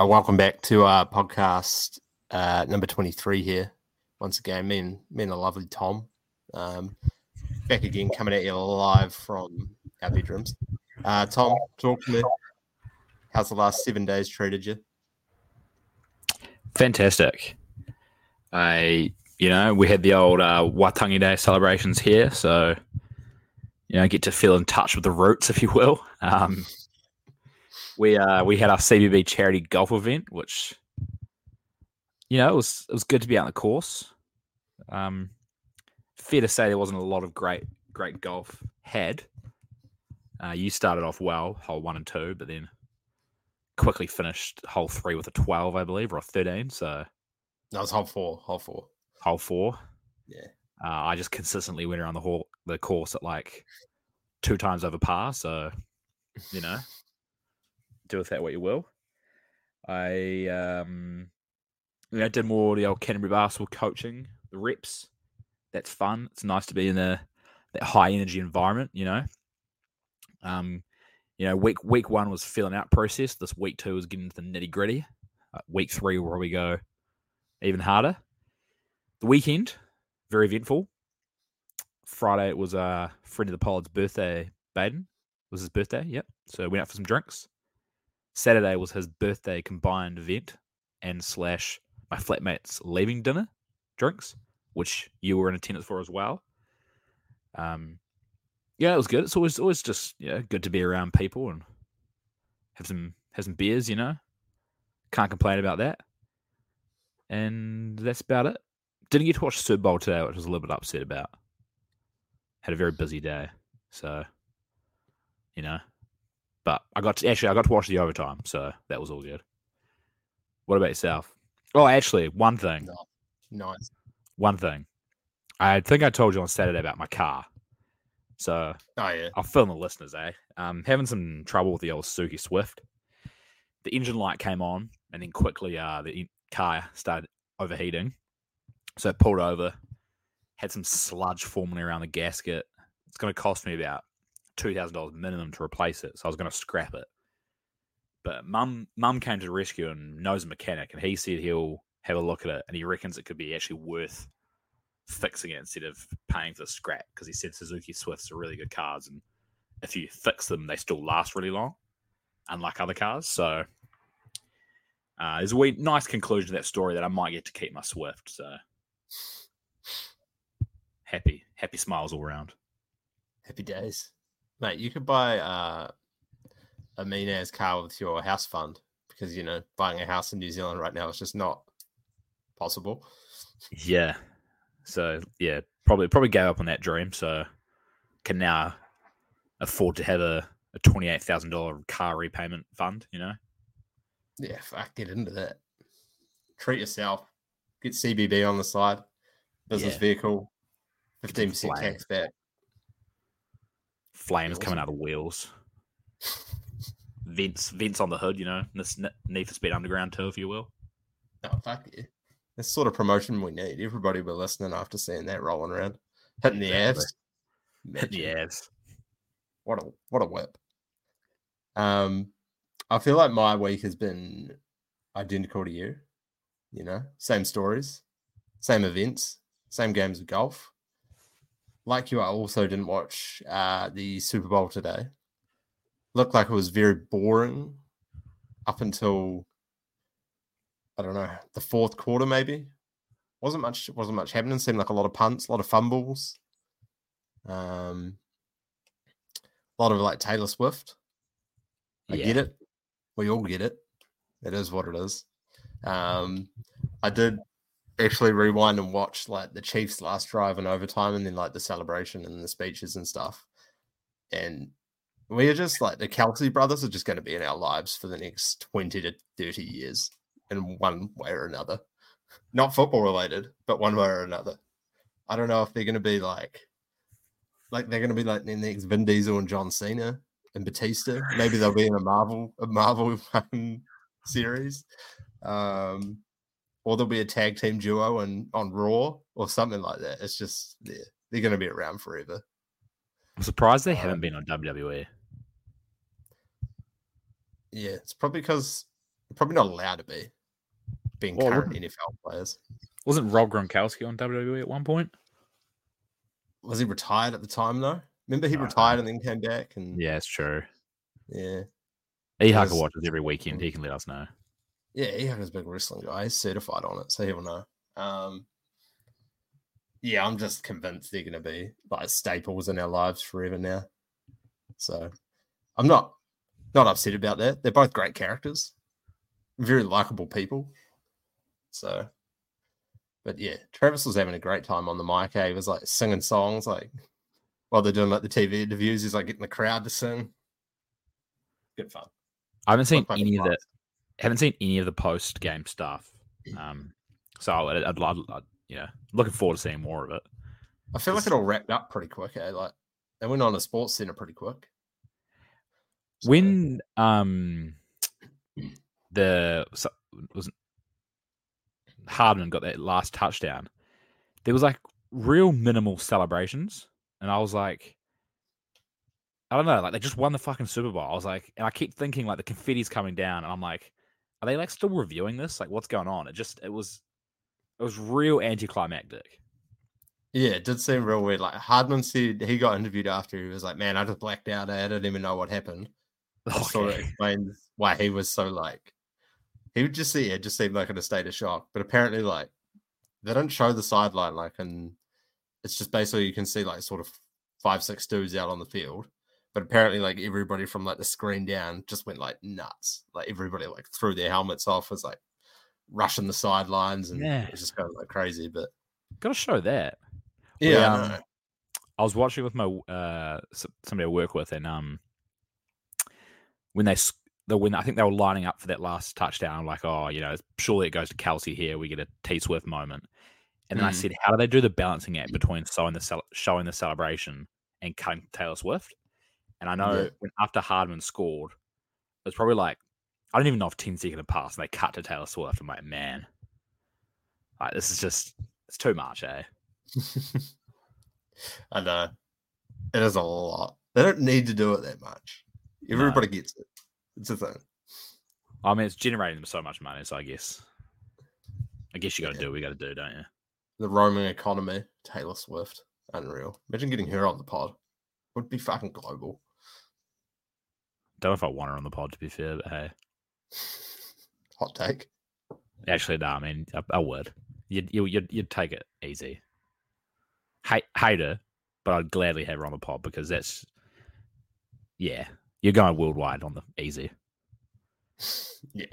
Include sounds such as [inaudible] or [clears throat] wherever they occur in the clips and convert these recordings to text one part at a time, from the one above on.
Uh, welcome back to our podcast uh, number 23 here. Once again, me and, me and the lovely Tom. Um, back again, coming at you live from our bedrooms. Uh, Tom, talk to me. How's the last seven days treated you? Fantastic. I, you know, we had the old uh, Waitangi Day celebrations here, so you know, get to feel in touch with the roots, if you will. Um, we uh, we had our CBB charity golf event, which you know it was it was good to be out on the course. Um, fair to say there wasn't a lot of great great golf had. Uh, you started off well, hole one and two, but then quickly finished hole three with a twelve, I believe, or a thirteen. So that was hole four. Hole four. Hole four. Yeah. Uh, I just consistently went around the hall, the course at like two times over par. So, you know, do with that what you will. I um, you know, did more the old Canterbury basketball coaching, the reps. That's fun. It's nice to be in a that high energy environment. You know, um, you know, week week one was filling out process. This week two is getting into the nitty gritty. Uh, week three, where we go even harder. The weekend, very eventful. Friday it was uh friend of the Pollard's birthday. Baden was his birthday. Yep. So went out for some drinks. Saturday was his birthday combined event and slash my flatmates leaving dinner drinks, which you were in attendance for as well. Um, yeah, it was good. It's always always just yeah good to be around people and have some have some beers. You know, can't complain about that. And that's about it. Didn't get to watch the Super Bowl today, which I was a little bit upset about. Had a very busy day, so you know. But I got to, actually I got to watch the overtime, so that was all good. What about yourself? Oh, actually, one thing. Nice. One thing. I think I told you on Saturday about my car. So oh yeah, I'll film the listeners, eh? Um, having some trouble with the old Suzuki Swift. The engine light came on, and then quickly, uh, the car started overheating. So I pulled over, had some sludge forming around the gasket. It's going to cost me about two thousand dollars minimum to replace it. So I was going to scrap it. But mum, mum came to the rescue and knows a mechanic, and he said he'll have a look at it, and he reckons it could be actually worth fixing it instead of paying for the scrap because he said Suzuki Swifts are really good cars, and if you fix them, they still last really long, unlike other cars. So uh, there's a wee, nice conclusion to that story that I might get to keep my Swift. So happy, happy smiles all around. Happy days, mate. You could buy uh, a mean ass car with your house fund because you know buying a house in New Zealand right now is just not possible. Yeah. So yeah, probably probably gave up on that dream. So can now afford to have a, a twenty eight thousand dollar car repayment fund. You know. Yeah, fuck, get into that. Treat yourself. Get CBB on the side. Business Yeah. vehicle. Fifteen percent tax back. Flames Awesome. coming out of wheels. Vents, vents on the hood. You know, this ne- Need for Speed Underground too, if you will. Oh fuck yeah. That's the sort of promotion we need. Everybody will be listening after seeing that rolling around. Hitting the Exactly. abs. Hit the Magic. abs. What a what a whip. Um I feel like my week has been identical to you. You know, same stories, same events, same games of golf. Like you, I also didn't watch uh, the Super Bowl today. Looked like it was very boring up until I don't know the fourth quarter. Maybe wasn't much wasn't much happening. Seemed like a lot of punts, a lot of fumbles. Um, a lot of like Taylor Swift. I get it. We all get it. It is what it is. Um, I did actually rewind and watch like the Chiefs' last drive and overtime, and then like the celebration and the speeches and stuff. And we are just like the Kelce brothers are just going to be in our lives for the next twenty to thirty years in one way or another. Not football related, but one way or another. I don't know if they're going to be like, like they're going to be like the next Vin Diesel and John Cena and Batista. Maybe they'll be in a Marvel a Marvel [laughs] series, um, or there'll be a tag team duo and on Raw or something like that. It's just yeah, they're going to be around forever. I'm surprised they Um, haven't been on. WWE. Yeah, it's probably because Probably not allowed to be, being Well, current NFL players. Wasn't Rob Gronkowski on WWE at one point? Was he retired at the time though? Remember he No. retired and then came back and Yeah, it's true. yeah. E. Hucker watches every weekend. He can let us know. Yeah, a big wrestling guy. He's certified on it, so he'll know. Um, yeah, I'm just convinced they're going to be like staples in our lives forever now. So I'm not not upset about that. They're both great characters, very likable people. So, but yeah, Travis was having a great time on the mic. eh? He was like singing songs, like while they're doing like the TV interviews. He's like getting the crowd to sing. Good fun. I haven't seen What kind of any of class? Haven't seen any of the post game stuff. Um, so I'd, I'd, I'd, I'd yeah, looking forward to seeing more of it. I feel like it all wrapped up pretty quick. Eh? Like they went on a sports center pretty quick. So, When um the so- was Hardman got that last touchdown, there was like real minimal celebrations, and I was like, I don't know, like they just won the fucking Super Bowl. I was like, and I keep thinking like the confetti's coming down, and I'm like, are they like still reviewing this? Like, what's going on? It just it was it was real anticlimactic. yeah, it did seem real weird. Like Hardman said he got interviewed after he was like, "Man, I just blacked out. I didn't even know what happened." [laughs] That sort of explains why he was so like he would just see it just seemed like in a state of shock. But apparently, like they don't show the sideline, like and it's just basically you can see like sort of five, six dudes out on the field. But apparently, like everybody from like the screen down just went like nuts. Like everybody like threw their helmets off, was like rushing the sidelines, and Yeah. it was just kind of like crazy. But Gotta show that. Yeah, I um, know. I was watching with my uh somebody I work with, and um, when they s- the when I think they were lining up for that last touchdown, I'm like, oh, you know, surely it goes to Kelce here. We get a T Swift moment, and then I Mm. said, how do they do the balancing act between showing the showing the celebration and cutting Taylor Swift? And I know Yeah. when after Hardman scored, it was probably like I don't even know if 10 seconds had passed, and they cut to Taylor Swift. I'm like, man, like this is just it's too much, eh? [laughs] I know. It is a lot. They don't need to do it that much. Everybody gets it. It's a thing. I mean, it's generating them so much money, so I guess, I guess you got to Yeah. do what you got to do, don't you? The roaming economy, Taylor Swift. Unreal. Imagine getting her on the pod. Would be fucking global. Don't know if I want her on the pod, to be fair, but hey, Hot take. actually, no, I mean, I, I would. You'd, you, you'd you'd take it easy. Hate hate her, but I'd gladly have her on the pod because that's, yeah, you're going worldwide on the easy. Yeah.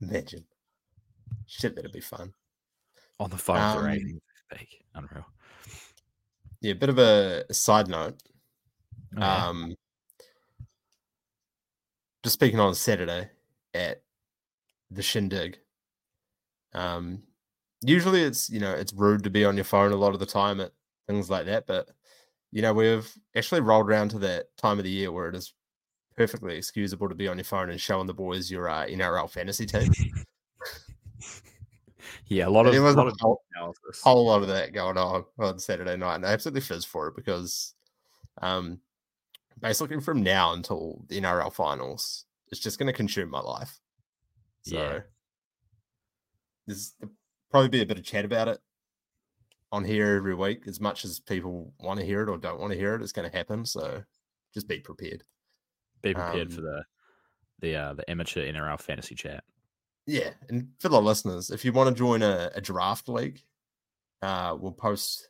Imagine. Shit, that'd be fun. On the phone Um, ratings. Speak. Unreal. Yeah, a bit of a, side note. Oh, yeah. Um, just speaking on Saturday at the shindig. Um, usually it's you know it's rude to be on your phone a lot of the time at things like that, but you know we've actually rolled around to that time of the year where it is perfectly excusable to be on your phone and showing the boys your uh, NRL fantasy team. [laughs] yeah, a lot of, there was lot a of whole, analysis. whole lot of that going on on Saturday night, and I absolutely fizz for it because, um, basically from now until the NRL finals, it's just going to consume my life. So Yeah. there's probably be a bit of chat about it on here every week. As much as people want to hear it or don't want to hear it, it's going to happen. So just be prepared. Be prepared um, for the the uh, the amateur NRL fantasy chat. Yeah, and for the listeners, if you want to join a, a draft league, uh, we'll post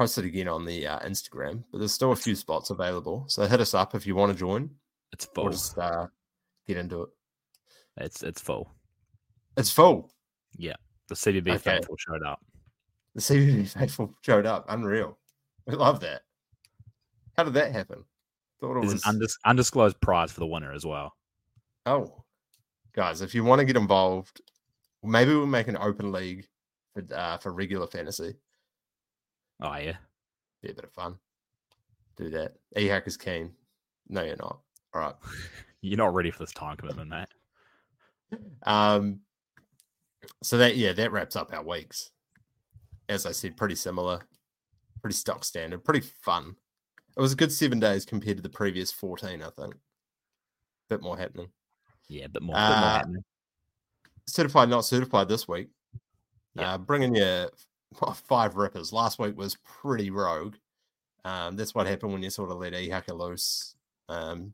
post it again on the uh, Instagram. But there's still a few spots available, so hit us up if you want to join. It's We'll full. just uh, get into it. It's it's full. It's full. Yeah, the CBB Okay. faithful showed up. The CBD [laughs] faithful showed up. Unreal. We love that. How did that happen? Thought it There's was. an undis- undisclosed prize for the winner as well. oh, guys, if you want to get involved, maybe we'll make an open league for uh, for regular fantasy. Oh yeah, Be a bit of fun. Do that. E hack is keen. No, you're not. All right. [laughs] you're not ready for this time commitment, mate. Um. So that yeah, that wraps up our weeks. As I said, pretty similar, pretty stock standard, pretty fun. It was a good seven days compared to the previous fourteen. I think. Bit more happening. Yeah, but more, bit more Uh, happening. certified, not certified this week. Yeah. Uh, bringing you five rippers. Last week was pretty rogue. Um, that's what happened when you sort of let E hacker loose. Um,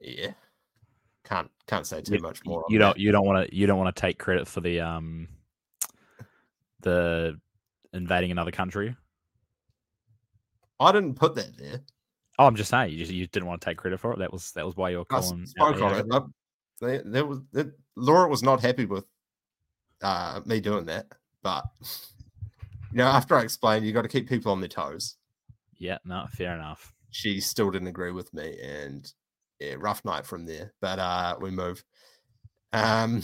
yeah, can't can't say too You- much more. you on don't that. you don't want to you don't want to take credit for the um the invading another country. I didn't put that there. Oh, I'm just saying you just you didn't want to take credit for it. That was that was why you were calling. out spoke on it. I- There, was Laura was not happy with uh, me doing that, but you know, after I explained, you got to keep people on their toes. Yeah, no, fair enough. She still didn't agree with me, and yeah, rough night from there. But uh, we move. Um,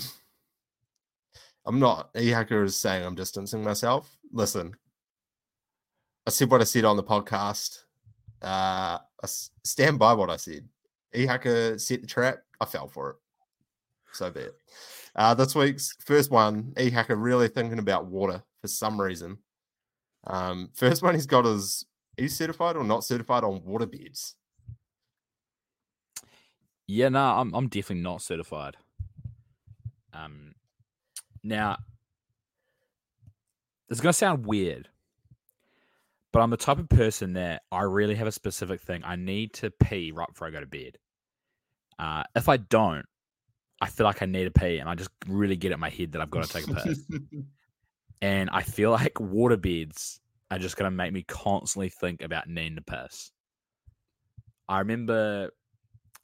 I'm not. E hacker is saying I'm distancing myself. Listen, I said what I said on the podcast. Uh, I stand by what I said. E hacker set the trap. I fell for it. So be it. Uh, this week's first one, E hacker really thinking about water for some reason. Um, [laughs] first one he's got is he's certified or not certified on water beds. Yeah, no, I'm I'm definitely not certified. Um, now it's gonna sound weird, but I'm the type of person that I really have a specific thing. I need to pee right before I go to bed. Uh, if I don't, I feel like I need to pee, and I just really get it in my head that I've got to take a piss. [laughs] and I feel like water beds are just gonna make me constantly think about needing to piss. I remember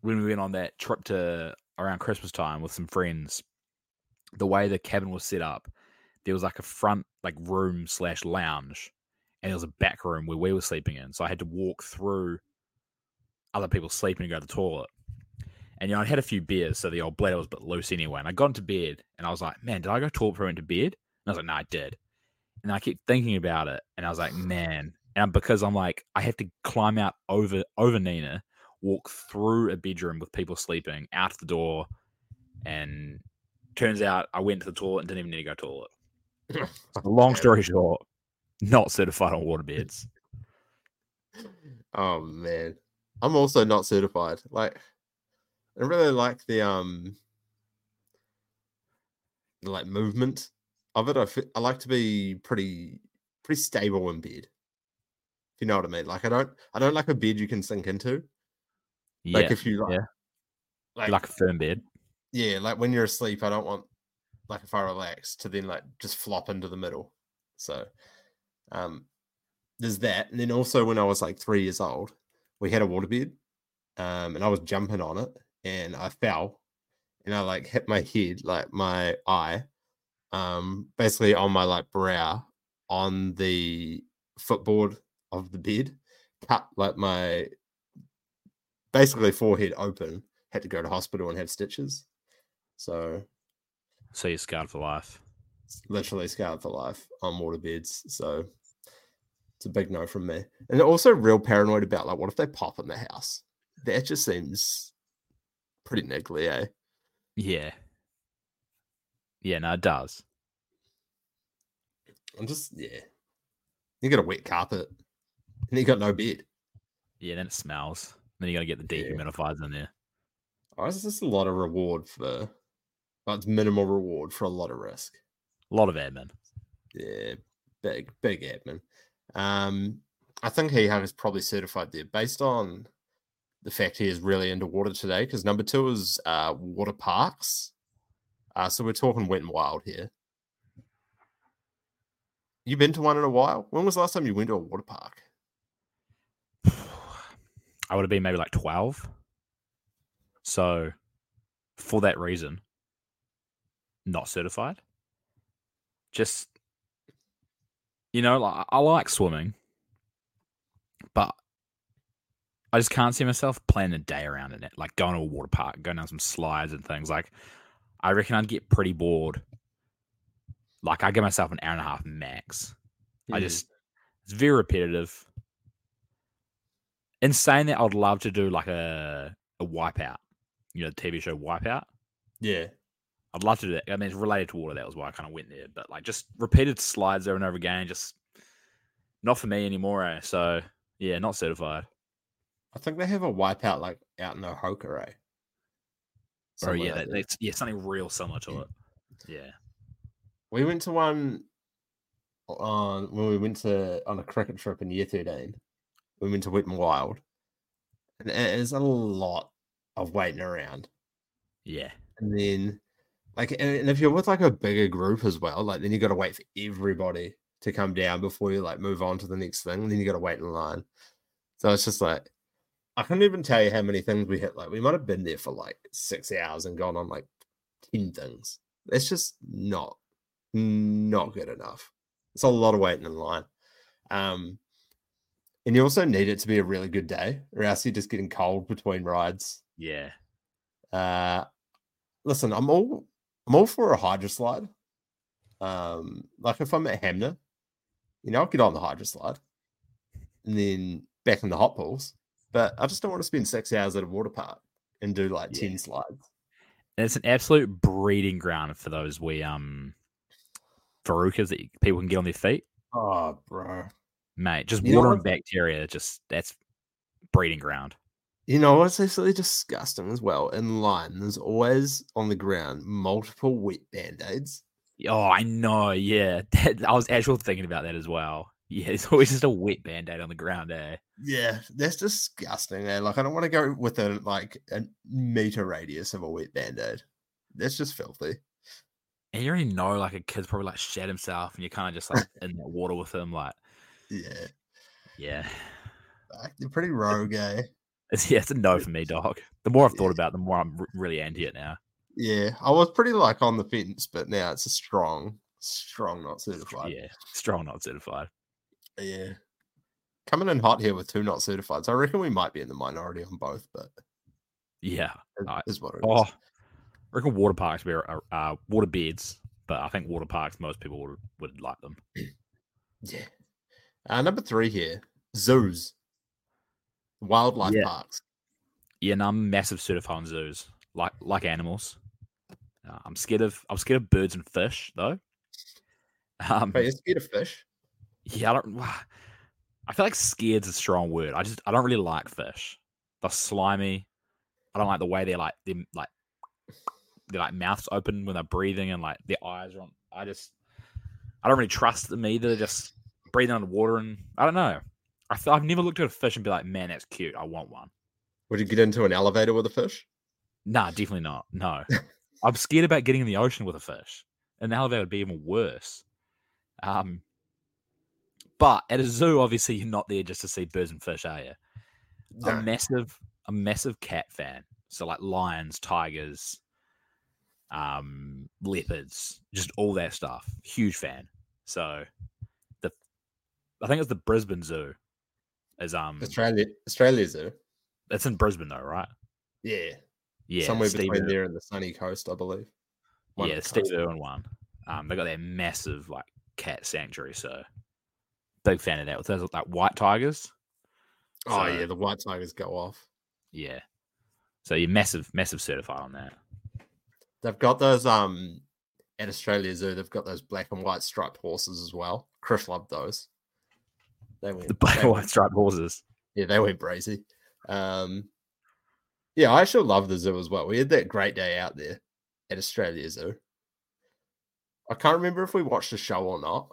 when we went on that trip to around Christmas time with some friends, the way the cabin was set up, there was like a front like room slash lounge, and there was a back room where we were sleeping in. So I had to walk through other people sleeping and go to the toilet. And you know, I'd had a few beers, so the old bladder was a bit loose anyway. And I got into bed and I was like, man, did I go toilet before I went to bed? And I was like, no, I did. And I kept thinking about it, and I was like, man. And because I'm like, I have to climb out over over Nina, walk through a bedroom with people sleeping, out the door, and turns out I went to the toilet and didn't even need to go to the toilet. [laughs] Long story short, not certified on water beds. [laughs] Oh man, I'm also not certified. Like, I really like the um, like movement of it. I like to be pretty pretty stable in bed. If you know what I mean. Like, I don't I don't like a bed you can sink into. Yeah, Like if you like, yeah. like, like a firm bed. yeah, like when you're asleep, I don't want like if I relax to then like just flop into the middle. So, um, there's that, and then also when I was like three years old, we had a waterbed, um, and I was jumping on it, and I fell, and I like hit my head, like my eye, um, basically on my like brow on the footboard of the bed, cut like my basically forehead open. Had to go to hospital and have stitches. So So you're scarred for life. literally scarred for life on waterbeds. So it's a big no from me. And also real paranoid about like what if they pop in the house? That just seems pretty niggly, eh? Yeah. Yeah, no, it does. I'm just yeah. You got a wet carpet and you got no bed. Yeah, then it smells. Then you got to get the Yeah. dehumidifiers in there. Oh, it's just a lot of reward for well, it's minimal reward for a lot of risk. A lot of admin. Yeah, big, big admin. Um, I think he is probably certified there based on the fact he is really into water today. Because number two is uh, water parks. Uh, so we're talking wet and wild here. You been to one in a while? When was the last time you went to a water park? [sighs] I would have been maybe like 12. So, for that reason, not certified. Just, you know, like, I like swimming, but I just can't see myself planning a day around it. Like going to a water park, going down some slides and things. Like, I reckon I'd get pretty bored. Like, I give myself an hour and a half max. I Hmm. just it's very repetitive. In saying that, I'd love to do like a a wipeout. You know, the TV show Wipeout. yeah, I'd love to do that. I mean, it's related to water. That was why I kind of went there. But like, just repeated slides over and over again. Just not for me anymore. Eh? So yeah, not certified. I think they have a wipeout like out in Ohoka, eh? Somewhere yeah, that, that's yeah, something real similar to it. Yeah. We went to one on when we went to on a cricket trip in year 13. We went to Wet'n'Wild. And it is a lot of waiting around. Yeah. And then like and and if you're with like a bigger group as well, like then you gotta wait for everybody to come down before you like move on to the next thing. And then you gotta wait in line. So it's just like I couldn't even tell you how many things we hit. Like we might have been there for like six hours and gone on like 10 things. It's just not not good enough. It's a lot of waiting in line. Um, and you also need it to be a really good day, or else you're just getting cold between rides. Yeah. Uh, listen, I'm all I'm all for a hydro slide. Um, like if I'm at Hanmer, you know, I'll get on the hydro slide and then back in the hot pools. But I just don't want to spend six hours at a water park and do like Yeah. 10 slides. It's an absolute breeding ground for those wee um verrucas that people can get on their feet. Oh, bro. Mate, just You water and bacteria, just that's breeding ground. You know what's actually disgusting as well? In line, there's always on the ground multiple wet band-aids. Oh, I know. Yeah, [laughs] that, I was actually thinking about that as well. Yeah, it's always just a wet band aid on the ground, eh? Yeah, that's disgusting. Eh? Like, I don't want to go within like a meter radius of a wet band-aid. That's just filthy. And you already know, like, a kid's probably like shed himself, and you're kind of just like in that water with him. Like, Yeah, yeah, fuck, they're pretty rogue, eh? it's, yeah, it's a no for me, dog. The more I've thought Yeah. about it, the more I'm really anti it now. Yeah, I was pretty like on the fence, but now it's a strong, strong not certified. Yeah, strong not certified. Yeah. Coming in hot here with two not certified, so I reckon we might be in the minority on both, but Yeah. it Right. is what it is. Oh, I reckon water parks are are, uh, water beds, but I think water parks most people would, would like them. [clears throat] Yeah. Uh, number three here zoos, wildlife Yeah. parks. Yeah, and I'm massive certified on zoos, like like animals. Uh, I'm scared of I'm scared of birds and fish though. [laughs] Um, Wait, you're scared of fish? Yeah, I don't. [sighs] I feel like scared's a strong word. I just I don't really like fish. They're slimy. I don't like the way they're like they like their like mouths open when they're breathing and like their eyes are on. I just I don't really trust them either. They're just breathing underwater and I don't know. I th- I've never looked at a fish and be like, man, that's cute. I want one. Would you get into an elevator with a fish? Nah, definitely not. No. [laughs] I'm scared about getting in the ocean with a fish. An elevator would be even worse. Um, but at a zoo, obviously, you're not there just to see birds and fish, are you? No. A massive, a massive cat fan. So like lions, tigers, um, leopards, just all that stuff. Huge fan. So the, I think it's the Brisbane Zoo. Is um, Australia, Australia Zoo. it's in Brisbane though, right? Yeah. Yeah, Somewhere Steve between there and the sunny coast, I believe. One yeah, Steve. Irwin one. Um, they got that massive like cat sanctuary, so big fan of that. With those like white tigers, Oh, So- yeah. The white tigers go off. yeah. So you're massive, massive certified on that. They've got those um at Australia Zoo. They've got those black and white striped horses as well. Chris loved those. They went. The black and white striped horses. Yeah, they went brazy. Um, yeah, I actually love the zoo as well. We had that great day out there at Australia Zoo. I can't remember if we watched a show or not.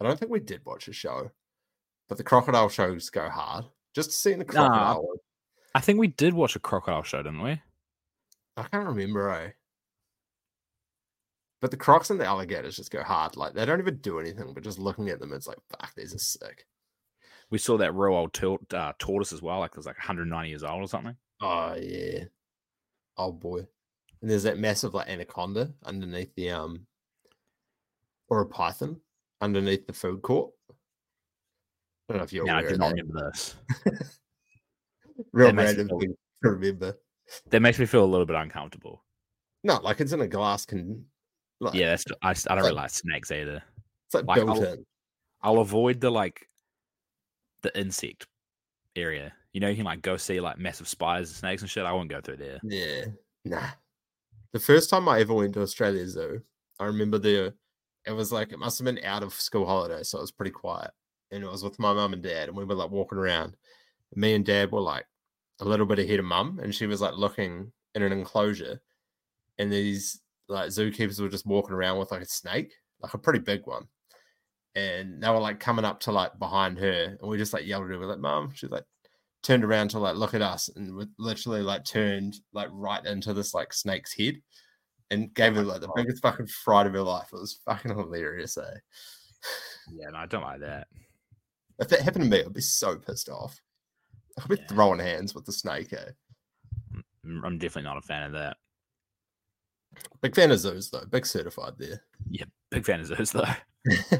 I don't think we did watch a show, but the crocodile shows go hard. Just seeing the Nah. crocodile, I think we did watch a crocodile show, didn't we? I can't remember, eh? But the crocs and the alligators just go hard. Like they don't even do anything, but just looking at them, it's like, fuck, these are sick. We saw that real old tor- uh, tortoise as well, like it was like 190 years old or something. Oh yeah. Oh boy. And there's that massive like anaconda underneath the um or a python underneath the food court. I don't know if you're Yeah, I do not that. remember this. [laughs] Real that makes me random feel- thing to remember. That makes me feel a little bit uncomfortable. No, like it's in a glass can like Yeah, that's I, I don't really like snakes either. it's like, like, built I'll- in. I'll avoid the like the insect area. You know, you can like go see like massive spiders and snakes and shit. I won't go through there. Yeah. Nah. The first time I ever went to Australia Zoo, I remember there it was like it must have been out of school holiday, so it was pretty quiet. And it was with my mum and dad, and we were like walking around. Me and dad were like a little bit ahead of mum, and she was like looking in an enclosure, and these like zookeepers were just walking around with like a snake, like a pretty big one. And they were like coming up to like behind her, and we just like yelled at her, we're like, Mom, she's like turned around to like look at us and literally like turned like right into this like snake's head and gave her like the biggest fucking fright of her life. It was fucking hilarious, eh? Yeah, no, I don't like that. If that happened to me, I'd be so pissed off. I'd be Yeah. throwing hands with the snake, eh? I'm definitely not a fan of that. Big fan of zoos though, big certified there. Yeah, big fan of those though. [laughs]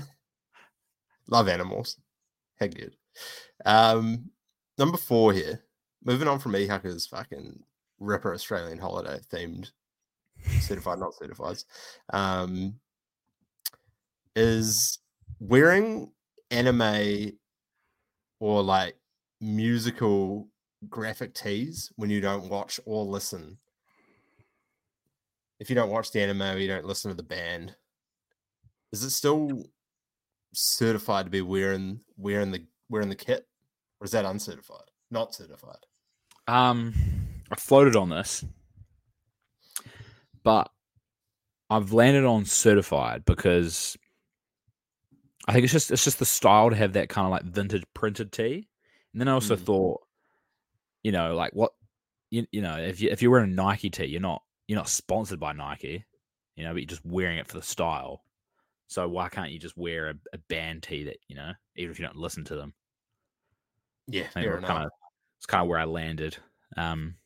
Love animals. Heck good. Um, number four here. Moving on from Ehucker's fucking ripper Australian holiday themed certified, not certified. Um, is wearing anime or like musical graphic tees when you don't watch or listen. If you don't watch the anime or you don't listen to the band, is it still certified to be wearing wearing the wearing the kit, or is that uncertified? Not certified. Um, I floated on this, but I've landed on certified because I think it's just it's just the style to have that kind of like vintage printed tee. And then I also Mm. thought, you know, like what you, you know, if you if you're wearing a Nike tee, you're not you're not sponsored by Nike, you know, but you're just wearing it for the style. So why can't you just wear a, a band tee that you know, even if you don't listen to them? Yeah, fair enough. kind of it's kind of where I landed. Um,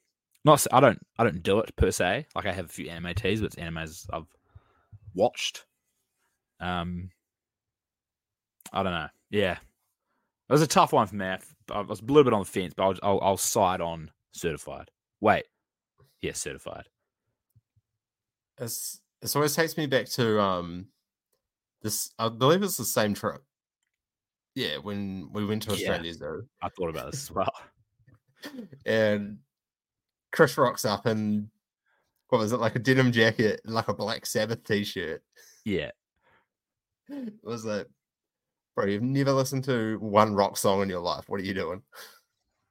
not I don't I don't do it per se. Like I have a few anime tees, but it's animes I've watched. Um, I don't know. Yeah, it was a tough one for me. I was a little bit on the fence, but I'll I'll, I'll side on certified. Wait, yes, certified. It's this always takes me back to um this. I believe it's the same trip. Yeah, when we went to Yeah. Australia Zoo, I thought about this as well. [laughs] and Chris rocks up and what was it like a denim jacket and like a Black Sabbath t-shirt. Yeah, It [laughs] was like, bro, you've never listened to one rock song in your life. What are you doing?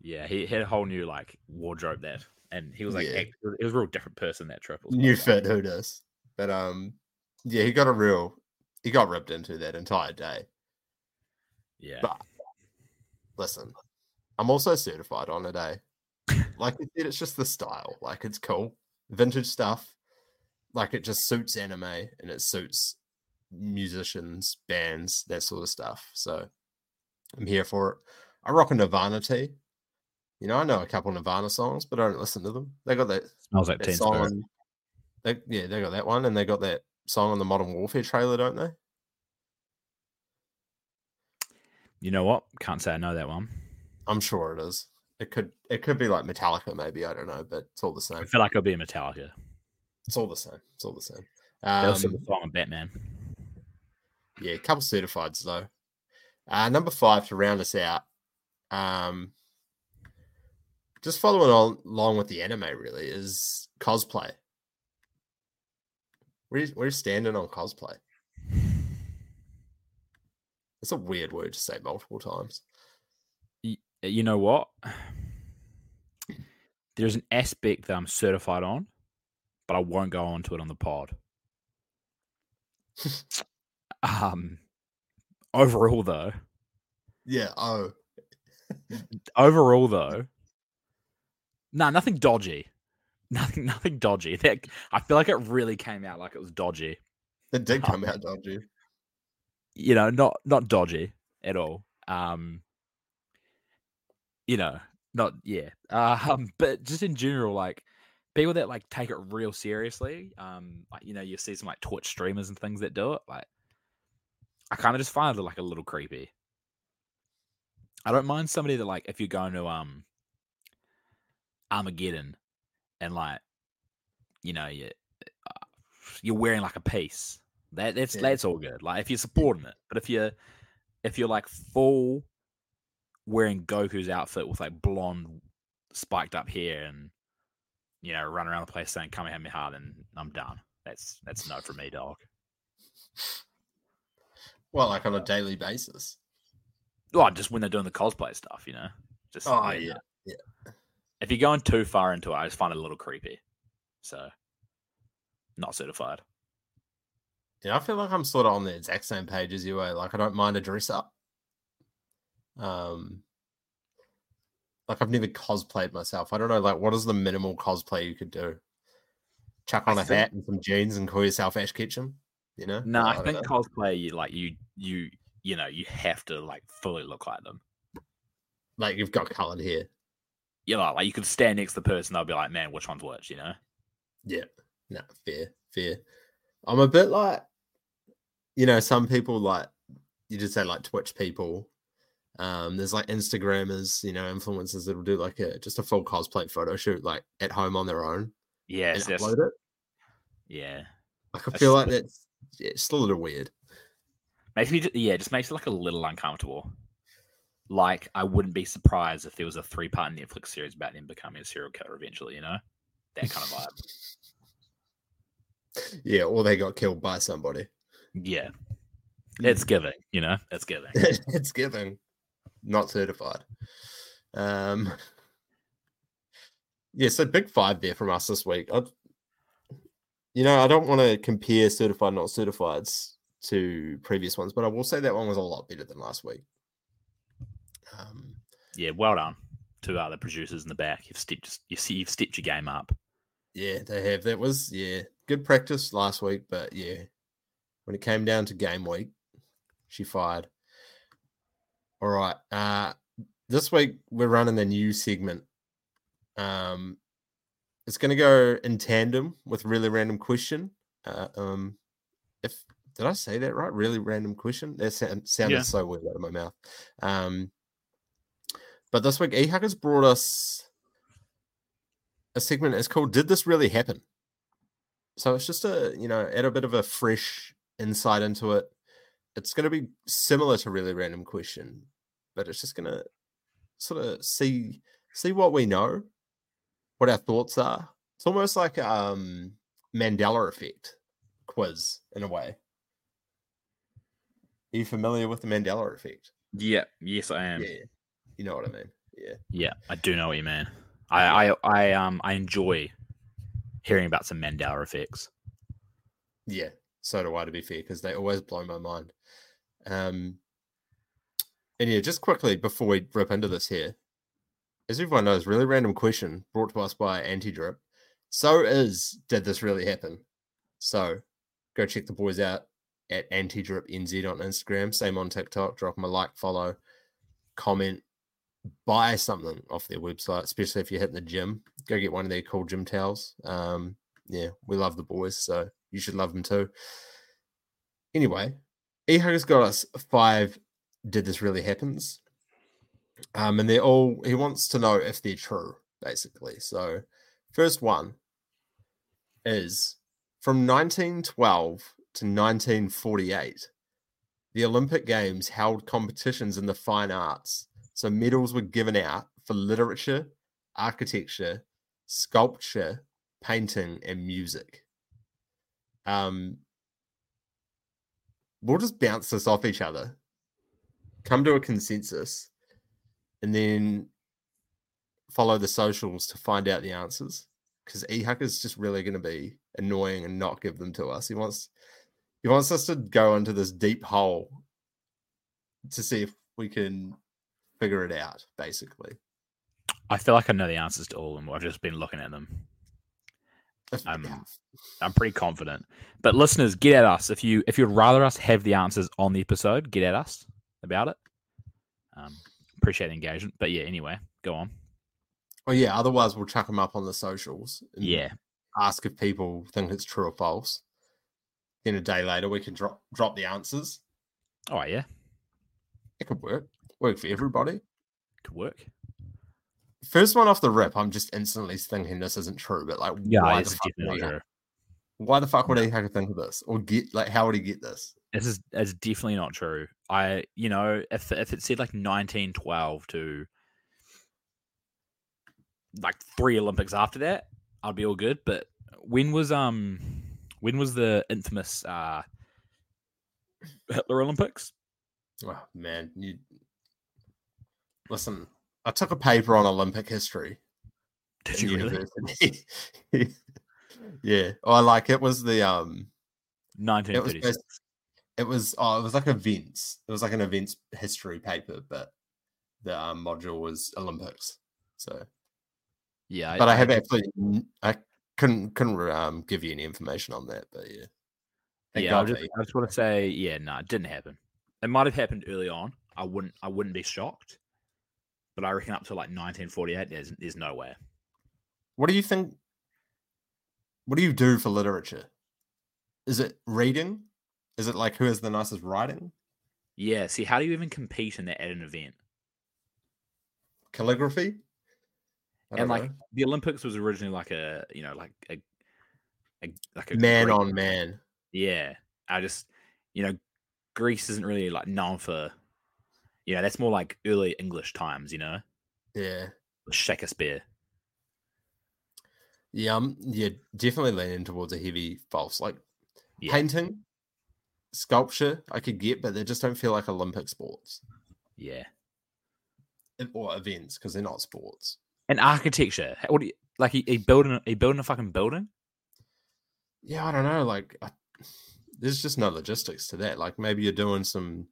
yeah. He had a whole new like wardrobe that, and he was like, Yeah. he was a real different person that trip. New so- fit, who does? But um, yeah, he got a real, he got ripped into that entire day. Yeah, But listen, I'm also certified on a day. Like it's just the style. Like it's cool, vintage stuff. Like it just suits anime and it suits musicians, bands, that sort of stuff. So I'm here for it. I rock a Nirvana tee. You know, I know a couple Nirvana songs, but I don't listen to them. They got that, smells like that song. On, they, yeah, they got that one, and they got that song on the Modern Warfare trailer, don't they? You know what? Can't say I know that one. I'm sure it is. It could it could be like Metallica, maybe I don't know, but it's all the same. I feel like it'll be a Metallica. It's all the same. It's all the same. They also the song on Batman. yeah, a couple certifieds though. Uh, number five to round us out. Um, just following on along with the anime really is cosplay. Where you standing on cosplay? It's a weird word to say multiple times. You know what? There's an aspect that I'm certified on, but I won't go on to it on the pod. um, overall, though, Yeah. Oh, overall though, nah, nothing dodgy. Nothing, nothing dodgy. That I feel like it really came out like it was dodgy. it did come out, don't you? you know, not not dodgy at all. Um, you know, not yeah. [laughs] Um, but just in general, like people that like take it real seriously. Um, like you know, you see some like Twitch streamers and things that do it. Like, I kind of just find it like a little creepy. I don't mind somebody that like if you're going to um Armageddon and like you know you [sighs] you're wearing like a piece that that's Yeah. that's all good. Like if you're supporting it, but if you're if you're like full wearing Goku's outfit with like blonde spiked up hair and you know run around the place saying "Come at me hard" and I'm done. That's that's no for me, dog. Well, like on a daily basis. Well, just when they're doing the cosplay stuff, you know. Just Oh mean, yeah. if you're going too far into it, I just find it a little creepy. So not certified. Yeah, I feel like I'm sort of on the exact same page as you. Eh? Like I don't mind a dress up. Um, like I've never cosplayed myself. I don't know. Like, what is the minimal cosplay you could do? Chuck on I a think- hat and some jeans and call yourself Ash Ketchum. You know? No, I don't think know. cosplay you like you you you know you have to like fully look like them. like you've got coloured hair. You know, like you could stand next to the person, they'll be like, "Man, which one's which?" You know? Yeah. No, fair, fair. I'm a bit like, you know, some people like you just say like Twitch people. Um, there's like Instagrammers, you know, influencers that'll do like a just a full cosplay photo shoot like at home on their own Yeah, and upload it. yeah. Like I That's feel like just- that's yeah, it's a little weird. Makes me, yeah, just makes it like a little uncomfortable. Like I wouldn't be surprised if there was a three-part Netflix series about him becoming a serial killer eventually. You know, that kind of vibe. Yeah, or they got killed by somebody. Yeah, it's giving. You know, it's giving. [laughs] it's giving, not certified. Um, [laughs] yeah, so big five there from us this week. i you know, I don't want to compare certified, not certifieds to previous ones, but I will say that one was a lot better than last week. Um, Yeah, well done to other producers in the back. You've stepped, you see, you've stepped your game up. yeah, they have. That was yeah, good practice last week, but yeah, when it came down to game week, she fired. All right. Uh this week we're running the new segment. Um it's gonna go in tandem with really random question. Uh, um if did I say that right? Really random question? That sound, sounded Yeah. so weird out of my mouth. Um but this week eHuckers brought us a segment it's called Did This Really Happen? So it's just a you know, add a bit of a fresh insight into it. It's gonna be similar to really random question, but it's just gonna sort of see see what we know, what our thoughts are. It's almost like um Mandela effect quiz in a way. Are you familiar with the Mandela effect? Yeah, yes, I am. Yeah. You know what I mean. Yeah. Yeah, I do know what you mean. I, I, I, um, I enjoy hearing about some Mandela effects. Yeah. So do I to be fair, because they always blow my mind. Um and yeah, just quickly before we rip into this here, as everyone knows, really random question brought to us by Anti Drip. So is did this really happen? So go check the boys out at Anti Drip NZ on Instagram. Same on TikTok. Drop them a like, follow, comment, buy something off their website, especially if you're hitting the gym. Go get one of their cool gym towels. Um, yeah, we love the boys, so you should love them too. Anyway, Ehug's got us five. Did this really happens? Um, and they're all. He wants to know if they're true, basically. So, first one is from 1912 to 1948. The Olympic Games held competitions in the fine arts, so medals were given out for literature, architecture, sculpture, painting, and music. Um, we'll just bounce this off each other, come to a consensus, and then follow the socials to find out the answers. Because Ehuk is just really going to be annoying and not give them to us. He wants he wants us to go into this deep hole to see if we can figure it out. Basically, I feel like I know the answers to all of them. I've just been looking at them. Yeah. I'm pretty confident. But listeners, get at us if you if you'd rather us have the answers on the episode. Get at us about it. Um, appreciate the engagement. But yeah, anyway, go on. Oh yeah. Otherwise, we'll chuck them up on the socials. and Yeah, Ask if people think it's true or false. Then a day later, we can drop drop the answers. oh yeah, It could work. Work for everybody. could work. First one off the rip, I'm just instantly thinking this isn't true. But like, Yeah, why, the fuck would he, why the fuck would he have to think of this or get like how would he get this? This is it's definitely not true. I you know if if it said like 1912 to like three Olympics after that, I'd be all good. But when was um when was the infamous uh Hitler Olympics? Oh man, you listen. I took a paper on Olympic history Did you really? university. [laughs] yeah. Oh, like it was the um. It was it was oh, it was like events. It was like an events history paper, but the um, module was Olympics. So, yeah, but I, have actually n- I couldn't couldn't um give you any information on that. But yeah, Thank yeah, I just, I just want to say, yeah, no, it didn't happen. It might have happened early on. I wouldn't, I wouldn't be shocked. But I reckon up to like 1948, there's, there's no way. What do you think? What do you do for literature? Is it reading? Is it like who has the nicest writing? Yeah. See, how do you even compete in that at an event? Calligraphy? And like the Olympics was originally like a, you know, like a, a like a man Greek- on man. Yeah, I just, you know, Greece isn't really like known for, you know, that's more like early English times, you know, Yeah. Shakespeare. Yeah, um, yeah, definitely leaning towards a heavy false. Like Yeah. painting, sculpture, I could get, but they just don't feel like Olympic sports Yeah, or events because they're not sports. and architecture. What do you like? He, he building, a- he building a fucking building. Yeah, I don't know. Like, I, there's just no logistics to that. Like, maybe you're doing some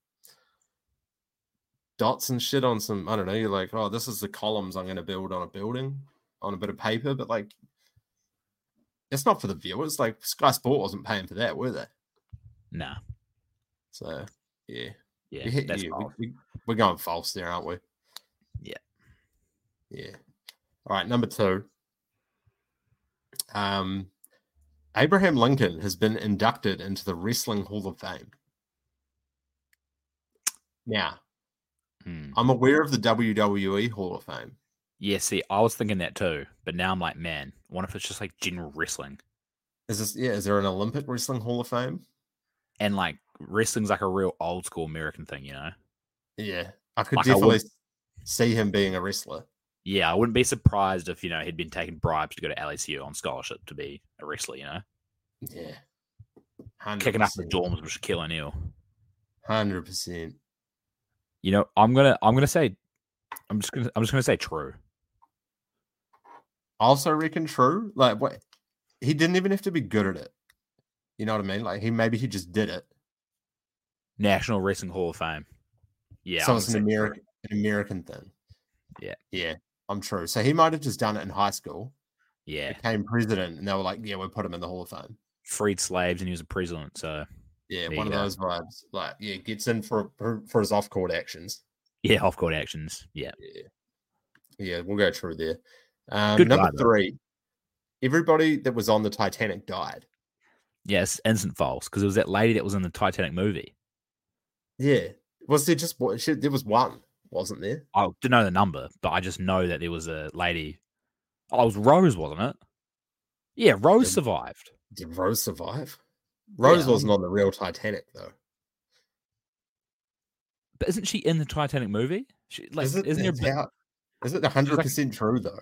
dots and shit on some. I don't know. You're like, oh, this is the columns I'm going to build on a building on a bit of paper, but like, it's not for the viewers. Like, Sky Sport wasn't paying for that, were they? Nah, So, yeah. yeah, We that's wild. We, we, are going false there, aren't we? Yeah. Yeah. All right, number two. Um, Abraham Lincoln has been inducted into the Wrestling Hall of Fame. Now, Hmm. I'm aware of the WWE Hall of Fame. Yeah, see, I was thinking that too, but now I'm like, man, what if it's just like general wrestling Is this yeah? Is there an Olympic Wrestling Hall of Fame? and like wrestling's like a real old school American thing, you know? Yeah, I could Like, I definitely would- see him being a wrestler. Yeah, I wouldn't be surprised if you know he'd been taking bribes to go to LSU on scholarship to be a wrestler, you know, Yeah, kicking up the dorms with Shaquille O'Neal. Hundred percent. You know, I'm gonna, I'm gonna say, I'm just gonna, I'm just gonna say true. also reckon true. Like what he didn't even have to be good at it. You know what I mean? Like he maybe he just did it. National Wrestling Hall of Fame. Yeah, so I'm it's an say true. American an American thing. Yeah. Yeah. I'm true. So he might have just done it in high school, Yeah, became president, and they were like, Yeah, we'll put him in the Hall of Fame. freed slaves and he was a president. So Yeah, There one of go. those vibes. Like, yeah, gets in for for, for his off court actions. yeah, off court actions. Yeah, Yeah. Yeah, we'll go through there. Um, Good number guy, three. Everybody that was on the Titanic died. yes, instant false because it was that lady that was in the Titanic movie. Yeah. Was there just one? There was one, wasn't there? I didn't know the number, but I just know that there was a lady. Oh, it was Rose, wasn't it? Yeah, Rose Did- survived. Did Rose survive? Rose Yeah, wasn't on the real Titanic though. But isn't she in the Titanic movie? She, like, is it? isn't there? it's a how- is it hundred percent true though?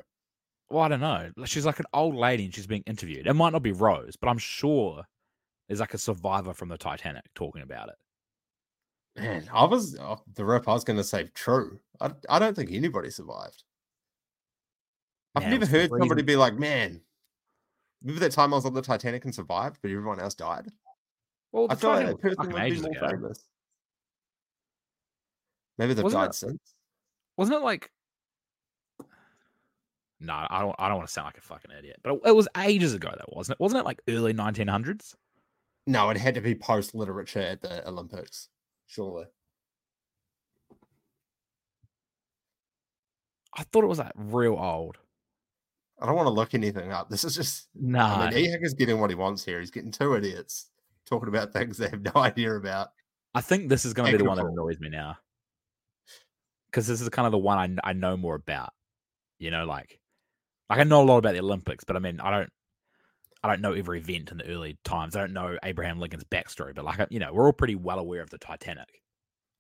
Well, I don't know. She's like an old lady and she's being interviewed. It might not be Rose, but I'm sure there's like a survivor from the Titanic talking about it. Man, I was off the rip. I was going to say true. I, I don't think anybody survived. I've Man, never heard somebody be like, "Man, remember that time I was on the Titanic and survived, but everyone else died." Well, I feel like that person would be more ago. famous. Maybe they've Wasn't died it- since. Wasn't it like? No, I don't. I don't want to sound like a fucking idiot, but it, it was ages ago, though, wasn't it? Wasn't it like early 1900s? No, it had to be post literature at the Olympics, surely. I thought it was like real old. I don't want to look anything up. This is just. No, I mean, is getting what he wants here. He's getting two idiots talking about things they have no [laughs] idea about. I think this is going to be the one that annoys me now, because this is kind of the one I, I know more about. You know, like, like I know a lot about the Olympics, but I mean, I don't, I don't know every event in the early times. I don't know Abraham Lincoln's backstory, but like, you know, we're all pretty well aware of the Titanic.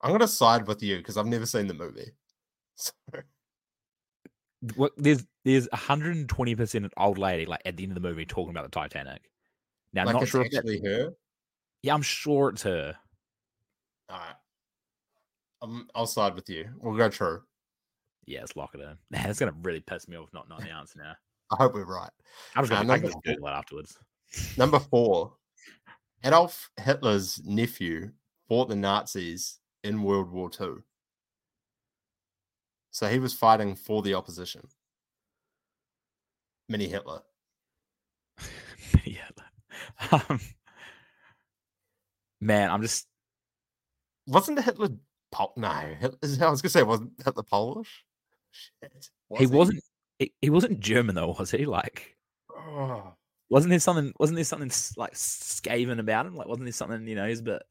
I'm going to side with you because I've never seen the movie. [laughs] So, What there's there's 120 percent an old lady like at the end of the movie talking about the Titanic. Now, I'm like, not sure if that, actually her. yeah, I'm sure it's her. All right. Um, I'll side with you. We'll go true. Yeah, let's lock it in. [laughs] It's gonna really piss me off not knowing the answer now. [laughs] I hope we're right. I'm just Uh, gonna, number Google it afterwards. Number four, Adolf Hitler's nephew fought the Nazis in World War II. So he was fighting for the opposition. Mini Hitler. [laughs] yeah. Um, man, I'm just Wasn't Hitler Pol- no, Hitler, [laughs] I was gonna say wasn't Hitler Polish? Shit. he was wasn't he, he wasn't German though, was he? Like Oh, wasn't there something wasn't there something like scathing about him? Like wasn't there something, you know, he's a bit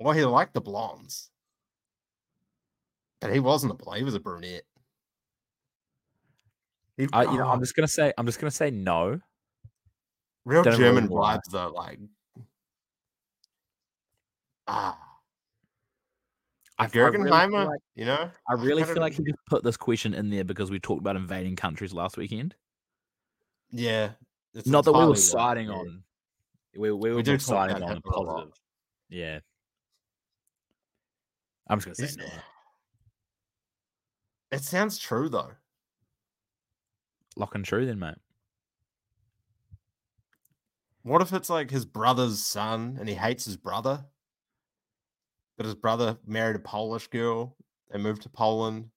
well, he liked the blondes. But he wasn't a blonde, he was a brunette. I, you know, oh, I'm just gonna say I'm just gonna say no. real don't German know vibes though, like ah I, I really feel like, you know? I really kinda feel like he just put this question in there because we talked about invading countries last weekend. Yeah. it's Not that we were siding on. We, we were do siding on a Hitler a lot. positive. Yeah. I'm just gonna say Is- no. It sounds true though. Lock and true then, mate. What if it's like his brother's son and he hates his brother? But his brother married a Polish girl and moved to Poland.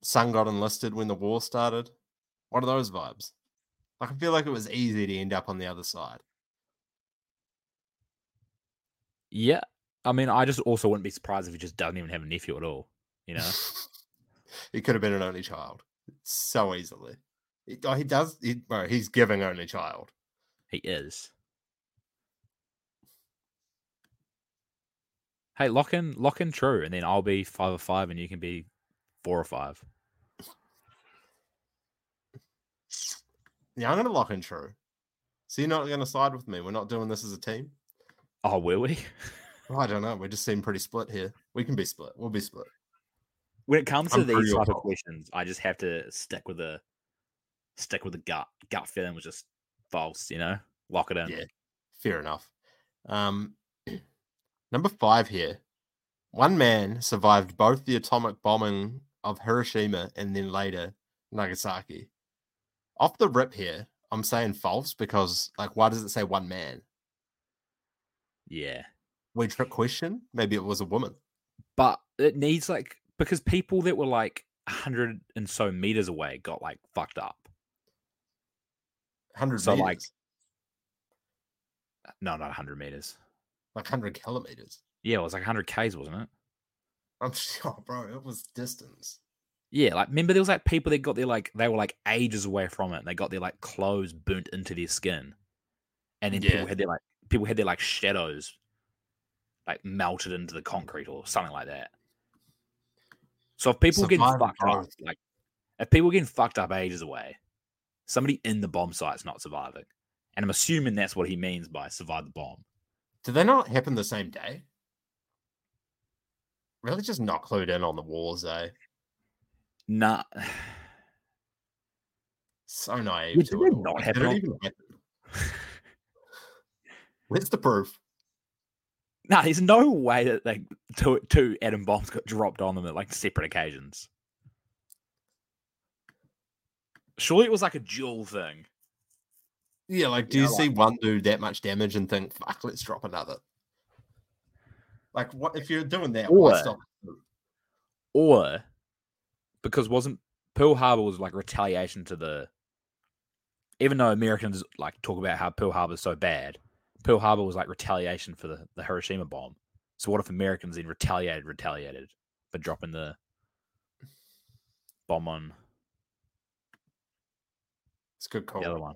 Son got enlisted when the war started. What are those vibes? Like I feel like it was easy to end up on the other side. Yeah. I mean, I just also wouldn't be surprised if he just doesn't even have a nephew at all. You know? [laughs] he could have been an only child so easily. He, oh, he does. He, bro, he's giving only child. he is. Hey, lock in lock in true, and then I'll be five or five and you can be four or five. Yeah, I'm gonna lock in true. So you're not gonna side with me. We're not doing this as a team. Oh, will we? [laughs] I don't know. We just seem pretty split here. We can be split. We'll be split. When it comes to I'm these type of questions, I just have to stick with the stick with the gut. Gut feeling was just false, you know? Lock it in. Yeah. Fair enough. Um, [clears throat] number five here. One man survived both the atomic bombing of Hiroshima and then later Nagasaki. Off the rip here, I'm saying false because, like, why does it say one man? Yeah. Weird trick question. Maybe it was a woman. But it needs like because people that were like a hundred and so meters away got like fucked up. 100 So, meters. like- No, not hundred meters. like 100 kilometers. Yeah, it was like hundred Ks, wasn't it? I'm [laughs] sure, bro. It was distance. Yeah, like remember there was like people that got their like they were like ages away from it and they got their like clothes burnt into their skin. And then Yeah. people had their like people had their like shadows like melted into the concrete or something like that. So if people getting fucked up, like if people getting fucked up ages away, somebody in the bomb site's not surviving. And I'm assuming that's what he means by survive the bomb. Did they not happen the same day? Really just not clued in on the wars, eh? Nah. So naive Yeah, to did it. they not happen on-? [laughs] Where's the proof? Nah, there's no way that like two two atom bombs got dropped on them at like separate occasions. Surely it was like a dual thing. Yeah, like, do Yeah, you see one do that much damage and think, fuck, let's drop another? Like, what if you're doing that? Why Or- stop? Or because wasn't Pearl Harbor was like retaliation to the even though Americans like talk about how Pearl Harbor is so bad, Pearl Harbor was like retaliation for the, the Hiroshima bomb. So what if Americans then retaliated, retaliated, for dropping the bomb on It's a good call. the other one.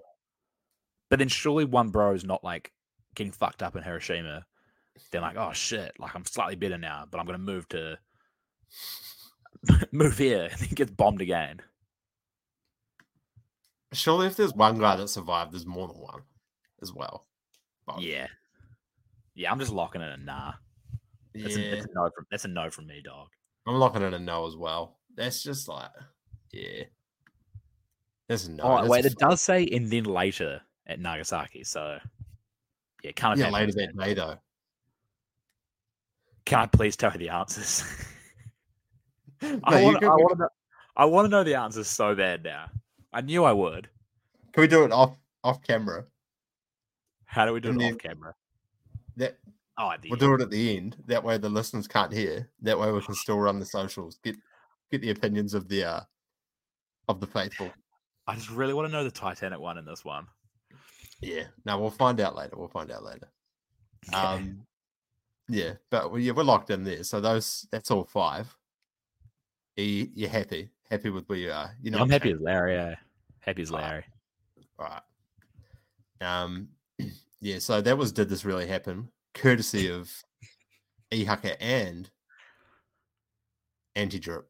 But then surely one bro is not like getting fucked up in Hiroshima. They're like, oh shit, like I'm slightly better now, but I'm gonna move to [laughs] move here and then gets bombed again. Surely, if there's one guy that survived, there's more than one as well. Yeah. Yeah, I'm just locking it a nah. That's, yeah. a, that's a no from that's a no from me, dog. I'm locking in a no as well. That's just like, yeah. There's no. oh wait, it does say and then later at Nagasaki, so yeah, can't Yeah, later that day though. Can I please tell you the answers? [laughs] No, I want can- I want to know I want to know the answers so bad now. I knew I would. Can we do it off off camera? How do we do And it then- off camera? That Oh, at the we'll do it at the end. That way the listeners can't hear. That way we can still run the socials. Get get the opinions of the uh of the faithful. I just really want to know the Titanic one in this one. Yeah. No, we'll find out later. We'll find out later. [laughs] Okay. Um yeah, but we, yeah, we're locked in there. So those that's all five. You, you're happy? Happy with where you are? You know I'm happy as Larry. Happy as. Larry. Right. Um, yeah, so that was Did This Really Happen? Courtesy of Ehaka and Anti Drip.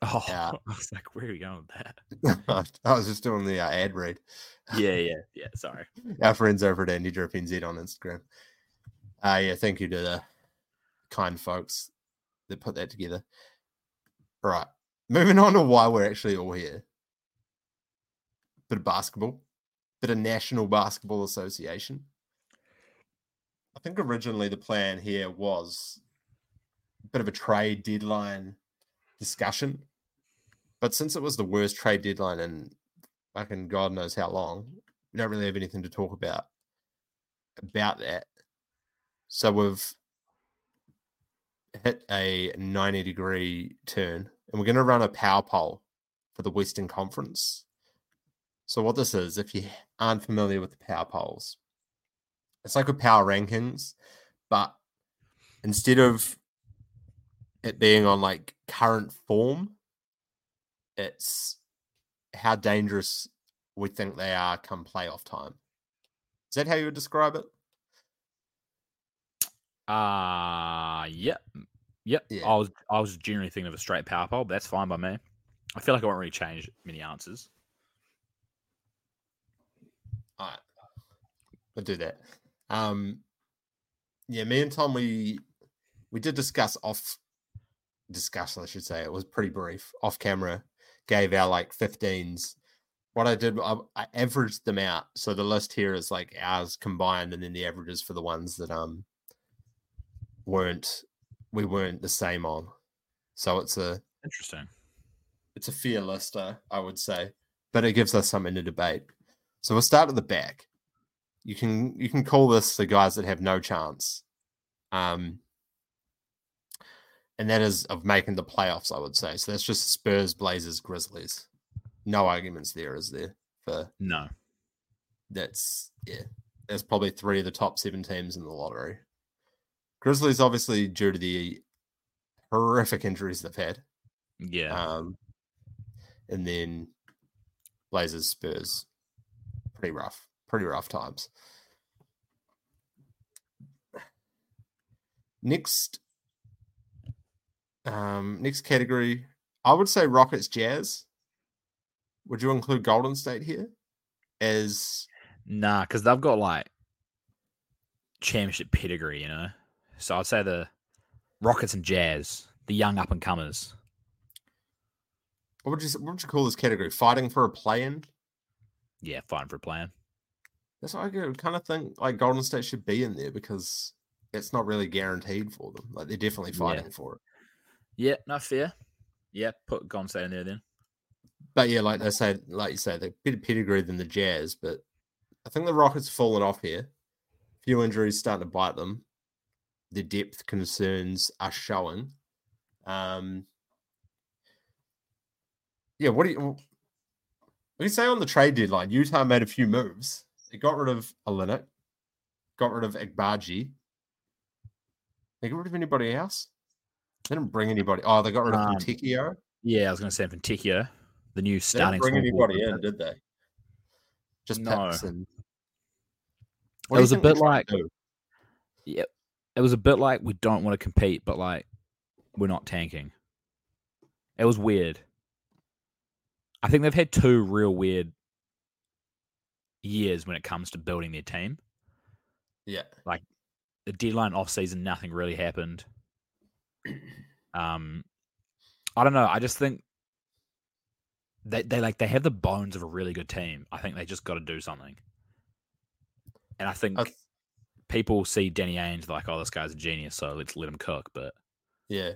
Oh, Yeah. [laughs] I was like, where are you going with that? [laughs] I was just doing the uh, ad read. Yeah, yeah, yeah. Sorry. [laughs] Our friends over at Anti Drip NZ on Instagram. Uh, yeah, thank you to the kind folks that put that together. Right. Moving on to why we're actually all here. Bit of basketball, bit of National Basketball Association. I think originally the plan here was a bit of a trade deadline discussion. But since it was the worst trade deadline in fucking God knows how long, we don't really have anything to talk about about that. So we've hit a 90 degree turn and we're going to run a power poll for the Western Conference. So what this is, if you aren't familiar with the power polls, it's like a power rankings, but instead of it being on like current form, it's how dangerous we think they are come playoff time. Is that how you would describe it? Uh yep. Yep. Yeah. I was I was generally thinking of a straight power poll, but that's fine by me. I feel like I won't really change many answers. All right. We'll do that. Um yeah, me and Tom we we did discuss off discuss, I should say. It was pretty brief. Off camera, gave our like 15s. What I did, I, I averaged them out. So the list here is like ours combined, and then the averages for the ones that um weren't we weren't the same on. So it's a Interesting. it's a fair list, uh, I would say, but it gives us something to debate. So we'll start at the back. You can you can call this the guys that have no chance, um, and that is of making the playoffs. I would say so. That's just Spurs, Blazers, Grizzlies. No arguments there, is there? For No. that's yeah, that's probably three of the top seven teams in the lottery. Grizzlies, obviously, due to the horrific injuries they've had. Yeah. Um, and then Blazers, Spurs, pretty rough, pretty rough times. Next, um, next category, I would say Rockets, Jazz. Would you include Golden State here? As Nah, because they've got like championship pedigree, you know. So I'd say the Rockets and Jazz, the young up and comers. what would you what would you call this category? Fighting for a play-in. Yeah, fighting for playing. That's what I kind of think like Golden State should be in there because it's not really guaranteed for them. Like they're definitely Yeah. fighting for it. Yeah, no fair. Yeah, put Golden State in there then. But yeah, like they say, like you say, they're a better pedigree than the Jazz. But I think the Rockets have fallen off here. few injuries starting to bite them. The depth concerns are showing. Um, yeah, what do you? What do you say on the trade deadline? Utah made a few moves. They got rid of Olynyk, got rid of Agbaji. They got rid of anybody else? They didn't bring anybody. Oh, they got rid of Um, Fontecchio. Yeah, I was going to say Fontecchio, the new They didn't bring anybody in, did they? Just No. It What you was a bit like? Yep. It was a bit like we don't want to compete, but like we're not tanking. It was weird. I think they've had two real weird years when it comes to building their team. Yeah, Like The deadline off season, nothing really happened. [clears throat] Um I don't know. I just think they they like they have the bones of a really good team. I think they just got to do something. And I think people see Danny Ainge like, oh, this guy's a genius, so let's let him cook. But yeah.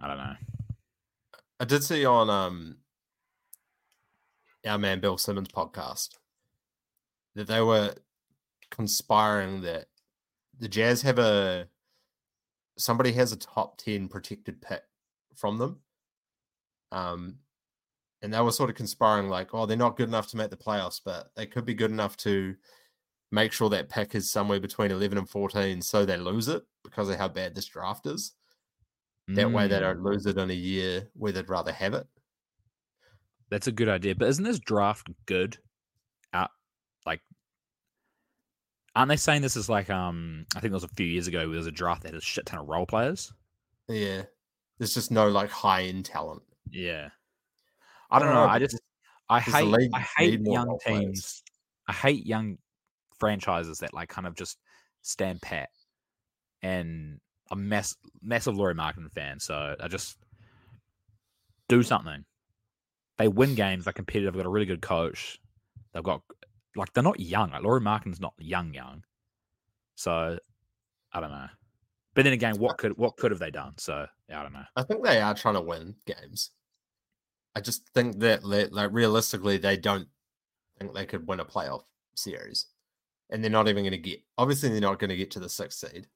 I don't know. I did see on um our man Bill Simmons podcast that they were conspiring that the Jazz have a somebody has a top 10 protected pick from them. Um and they were sort of conspiring like, oh, they're not good enough to make the playoffs, but they could be good enough to make sure that pick is somewhere between 11 and 14 so they lose it because of how bad this draft is. That way they Mm, don't lose it in a year where they'd rather have it. That's a good idea. But isn't this draft good? Out like aren't they saying this is like um I think it was a few years ago there was a draft that had a shit ton of role players? Yeah. There's just no like high end talent. Yeah. I don't know. I just I hate league I hate young role players? teams. I hate young franchises that like kind of just stand pat. And I'm mass massive Lauri Markkanen fan, so I just do something. They win games, they're competitive, they've got a really good coach. They've got like they're not young. Like Lauri Markkanen's not young young. So I don't know. But then again, what could what could have they done? So yeah, I don't know. I think they are trying to win games. I just think that like realistically they don't think they could win a playoff series. And they're not even going to get obviously they're not going to get to the sixth seed.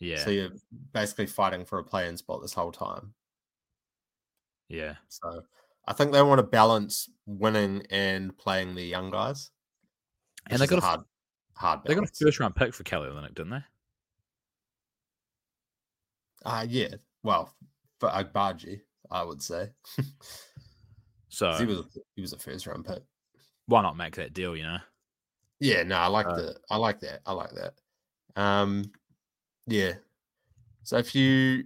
Yeah. So you're basically fighting for a play-in spot this whole time. yeah. So I think they want to balance winning and playing the young guys. And they got a hard, hard. They got a first round pick for Kelly Olynyk, didn't they? Uh, yeah. Well, for Agbaji, I would say. [laughs] So he was he was a first round pick. why not make that deal? You know. Yeah, no, I like Uh, the I like that. I like that. Um, yeah. So if you,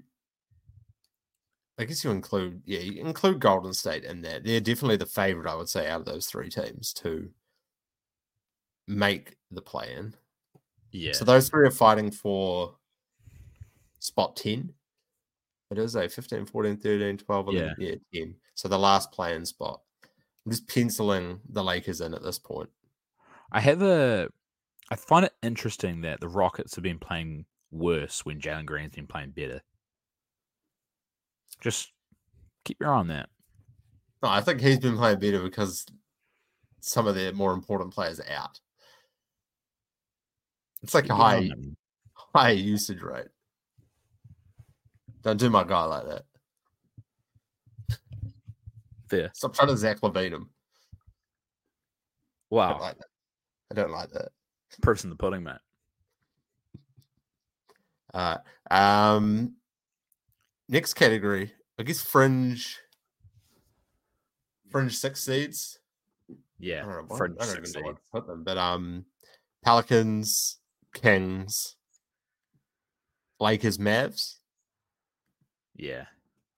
I guess you include yeah, you include Golden State in there. They're definitely the favorite, I would say, out of those three teams to make the play in. Yeah. So those three are fighting for spot 10. It is a 15, 14, 13, 12, 11, yeah, 10. So the last play in spot. I'm just penciling the Lakers in at this point. I have a. I find it interesting that the Rockets have been playing worse when Jalen Green's been playing better. Just keep your eye on that. No, I think he's been playing better because some of their more important players are out. It's like a high high usage rate. Don't do my guy like that. Fair. Stop trying to Zach LaVine him. I don't Wow. like that. I don't like that. Proof's in the pudding, mate. Uh, um, next category, I guess fringe, fringe six seeds. Yeah, I don't know. Fringe I don't even six to put them, but um, Pelicans, Kings, Lakers, Mavs. Yeah.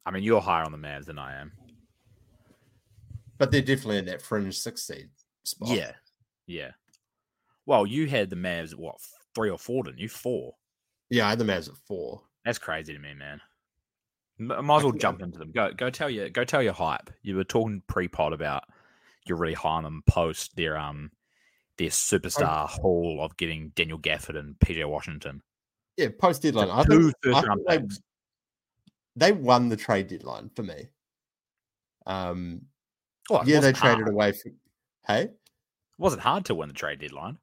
I mean, you're higher on the Mavs than I am. But they're definitely in that fringe six seed spot. Yeah. Yeah. Well, you had the Mavs at what three or four, didn't you? Four. yeah. I had the Mavs at four. That's crazy to me, man. I might as well jump into them. Go, go tell your, go tell your hype. You were talking pre-pod about you're really high on them post their um their superstar haul of getting Daniel Gafford and PJ Washington. Yeah, post deadline. I think, I think they, they won the trade deadline for me. Um, Well, yeah, they wasn't traded hard. away. For, hey, It wasn't hard to win the trade deadline.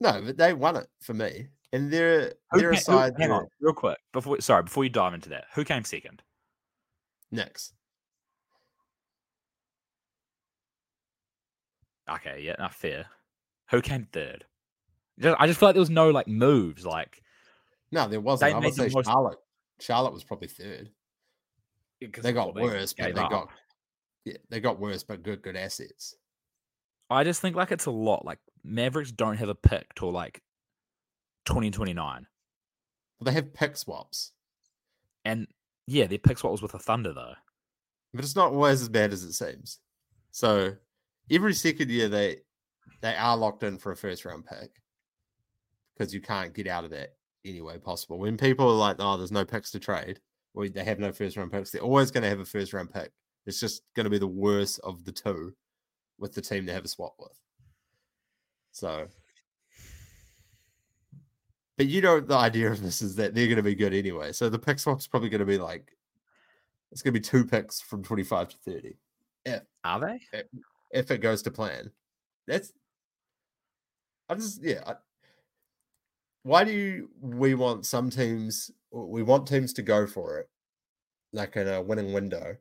no, but they won it for me. And they're Who they're a ca- who- side hang on, real quick. Before sorry, before you dive into that, who came second? Knicks. Okay, yeah, not fair. Who came third? Just- I just feel like there was no like moves. Like No, there wasn't. I would say most- Charlotte. Charlotte was probably third. 'cause They got worse, but they up. got yeah, they got worse, but good good assets. I just think like it's a lot. Like Mavericks don't have a pick till like 2029. But they have pick swaps, And yeah, their pick swap was with the Thunder though. but it's not always as bad as it seems. So every second year they they are locked in for a first round pick because you can't get out of that any way possible. When people are like, "Oh, there's no picks to trade," or they have no first round picks, they're always going to have a first round pick. It's just going to be the worst of the two with the team they have a swap with. So, but you know, the idea of this is that they're going to be good anyway. So the pick swap's probably going to be like It's going to be two picks from 25 to 30. Are they? If it goes to plan. That's. I just, yeah. I, why do you, we want some teams, we want teams to go for it, like in a winning window.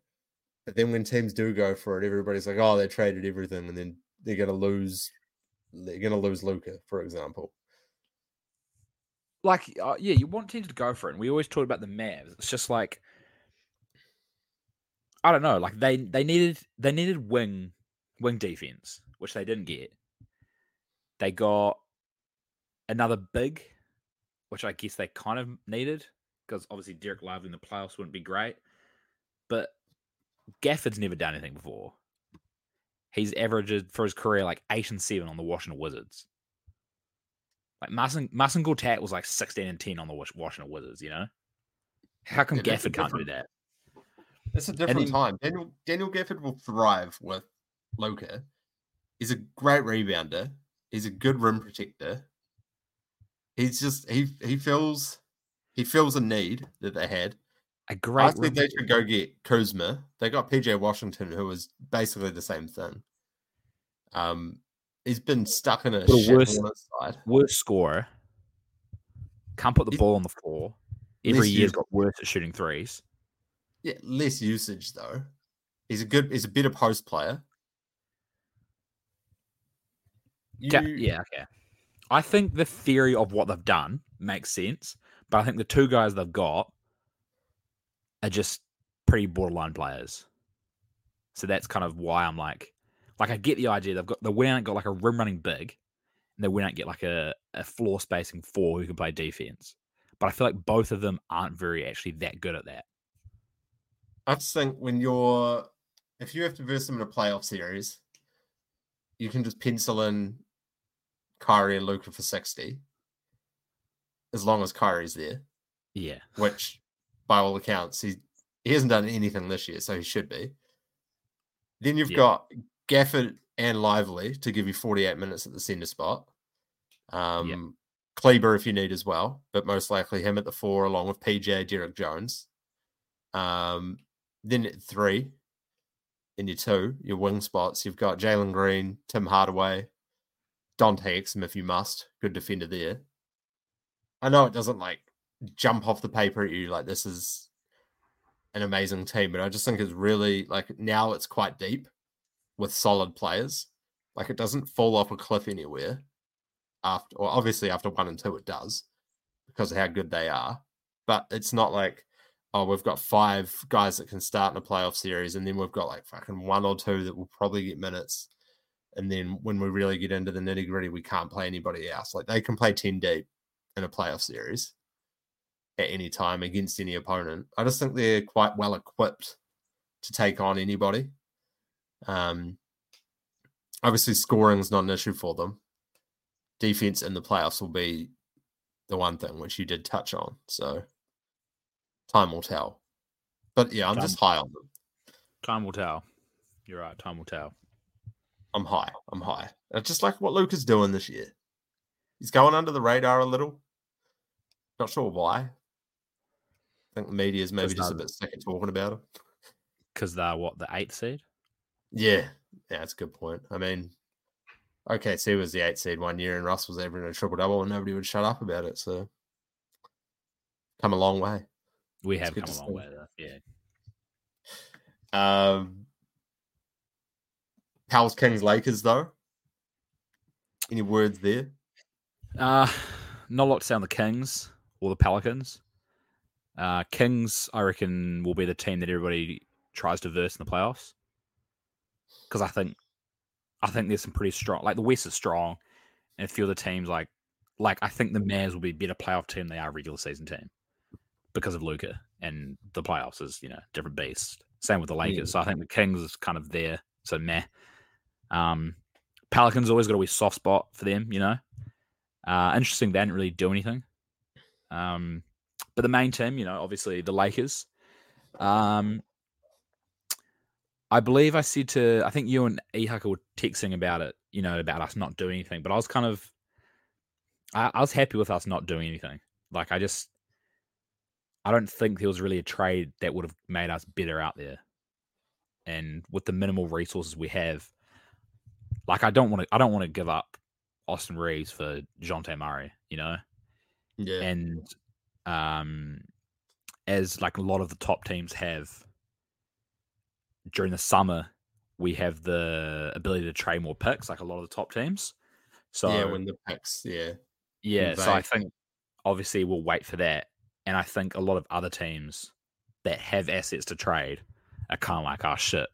But then when teams do go for it, everybody's like, oh, they traded everything. And then they're going to lose, they're going to lose Luka, for example like uh, yeah, you want teams to go for it. And we always talk about the Mavs. It's just like I don't know, like they they needed they needed wing wing defense, which they didn't get. They got another big, which I guess they kind of needed because obviously Dereck Lively in the playoffs wouldn't be great. But Gafford's never done anything before. He's averaged for his career like eight and seven on the Washington Wizards. Like Marcin Marcin Gortat was like sixteen and ten on the Washington Wizards. You know, how come yeah, Gafford can't do that? It's a different then, time. Daniel Daniel Gafford will thrive with Luka. He's a great rebounder. He's a good rim protector. He's just he he feels he feels a need that they had. A great. I think they should go get Kuzma. They got PJ Washington, who was basically the same thing. Um, he's been stuck in a worse, side. worse scorer. Can't put the ball on the floor. Every year's got worse at shooting threes. Yeah, less usage though. He's a good. He's a better post player. You... Yeah, yeah, okay. I think the theory of what they've done makes sense, but I think the two guys they've got are just pretty borderline players. So that's kind of why I'm like, like I get the idea. They've got the win out got like a rim running big, and the win out get like a, a floor spacing four who can play defense. But I feel like both of them aren't very actually that good at that. I just think when you're if you have to verse them in a playoff series, you can just pencil in Kyrie and Luka for 60. As long as Kyrie's there. Yeah. Which by all accounts, he he hasn't done anything this year, so he should be. Then you've yeah. got Gafford and Lively to give you 48 minutes at the center spot. Um. Kleber if you need as well, but most likely him at the four along with PJ Derrick Jones. Um, then at three, in your two, your wing spots, you've got Jalen Green, Tim Hardaway, Dante Exum if you must. Good defender there. I know it doesn't like jump off the paper at you like this is an amazing team, but I just think it's really like now it's quite deep with solid players. Like it doesn't fall off a cliff anywhere after, or obviously after one and two, it does because of how good they are. But it's not like, oh, we've got five guys that can start in a playoff series, and then we've got like fucking one or two that will probably get minutes. And then when we really get into the nitty gritty, we can't play anybody else. Like they can play 10 deep in a playoff series at any time against any opponent. I just think they're quite well equipped to take on anybody. Um, obviously, scoring is not an issue for them. Defense in the playoffs will be the one thing which you did touch on. So time will tell. But yeah, I'm time, just high on them. Time will tell. You're right. Time will tell. I'm high. I'm high. I just like what Luke is doing this year. He's going under the radar a little. Not sure why. I think the media is maybe just a bit sick of talking about him. Because they're what, the eighth seed? Yeah, yeah, that's a good point. I mean, OKC was the eighth seed one year, and Russ was ever in a triple double, and nobody would shut up about it. So, come a long way. We have come a long way, though. Yeah. Um, Pals Kings Lakers though. Any words there? Uh not a lot to say on the Kings or the Pelicans. Uh, Kings, I reckon, will be the team that everybody tries to verse in the playoffs because I think I think there's some pretty strong. Like the West is strong, and a few of the teams like like I think the Mavs will be a better playoff team than they are regular season team because of Luka and the playoffs is you know different beast. Same with the Lakers. Yeah. So I think the Kings is kind of there. So meh. Um, Pelicans always got a wee soft spot for them, you know. Uh, interesting, they didn't really do anything. Um, but the main team, you know, obviously the Lakers. Um, I believe I said to I think you and Ehaka were texting about it, you know, about us not doing anything. But I was kind of I, I was happy with us not doing anything. Like I just I don't think there was really a trade that would have made us better out there. And with the minimal resources we have, like I don't want to I don't want to give up Austin Reaves for Jonte Murray, you know? Yeah. And um as like a lot of the top teams have during the summer, we have the ability to trade more picks, like a lot of the top teams. So yeah, when the picks, yeah. yeah, so I think obviously we'll wait for that. And I think a lot of other teams that have assets to trade are kind of like, oh shit.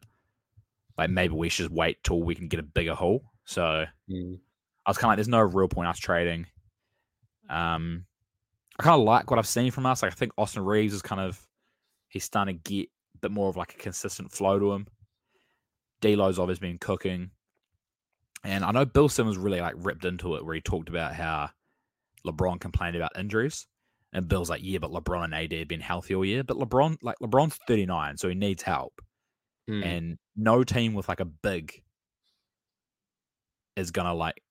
Like maybe we should just wait till we can get a bigger haul. So Mm. I was kind of like, there's no real point us trading. Um, I kind of like what I've seen from us. Like, I think Austin Reaves is kind of he's starting to get a bit more of like a consistent flow to him. D'Lo's obviously been cooking, and I know Bill Simmons really like ripped into it where he talked about how LeBron complained about injuries, and Bill's like, yeah, but LeBron and AD have been healthy all year, but LeBron like LeBron's 39, so he needs help, Mm. and no team with like a big is gonna like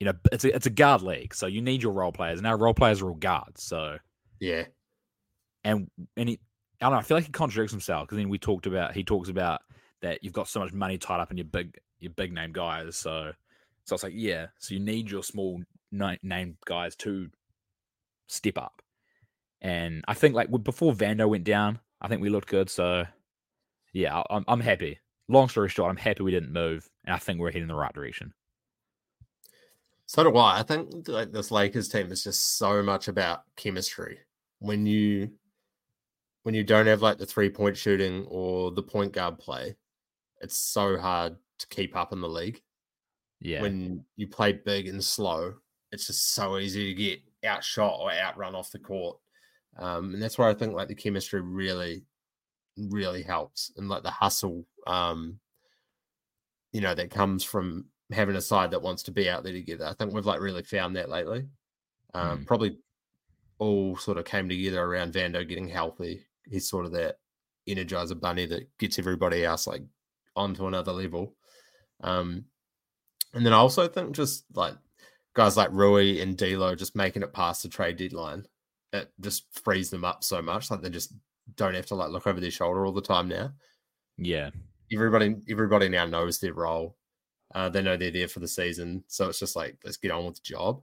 you know it's a, it's a guard league so you need your role players and our role players are all guards so yeah. and and he I don't know I feel like he contradicts himself because then we talked about he talks about that you've got so much money tied up in your big your big name guys so so it's like yeah so you need your small name guys to step up and I think like before Vando went down I think we looked good so yeah I'm I'm happy long story short I'm happy we didn't move and I think we're heading in the right direction So do I. I think like this Lakers team is just so much about chemistry. When you when you don't have like the three point shooting or the point guard play, it's so hard to keep up in the league. yeah When you play big and slow, it's just so easy to get outshot or outrun off the court. Um, and that's where I think like the chemistry really, really helps and like the hustle, um, you know, that comes from having a side that wants to be out there together. I think we've like really found that lately. Um, Mm. Probably all sort of came together around Vando getting healthy. He's sort of that energizer bunny that gets everybody else like onto another level. Um, and then I also think just like guys like Rui and D'Lo just making it past the trade deadline, it just frees them up so much. Like they just don't have to like look over their shoulder all the time now. yeah Everybody, everybody now knows their role. Uh, they know they're there for the season, so it's just like let's get on with the job.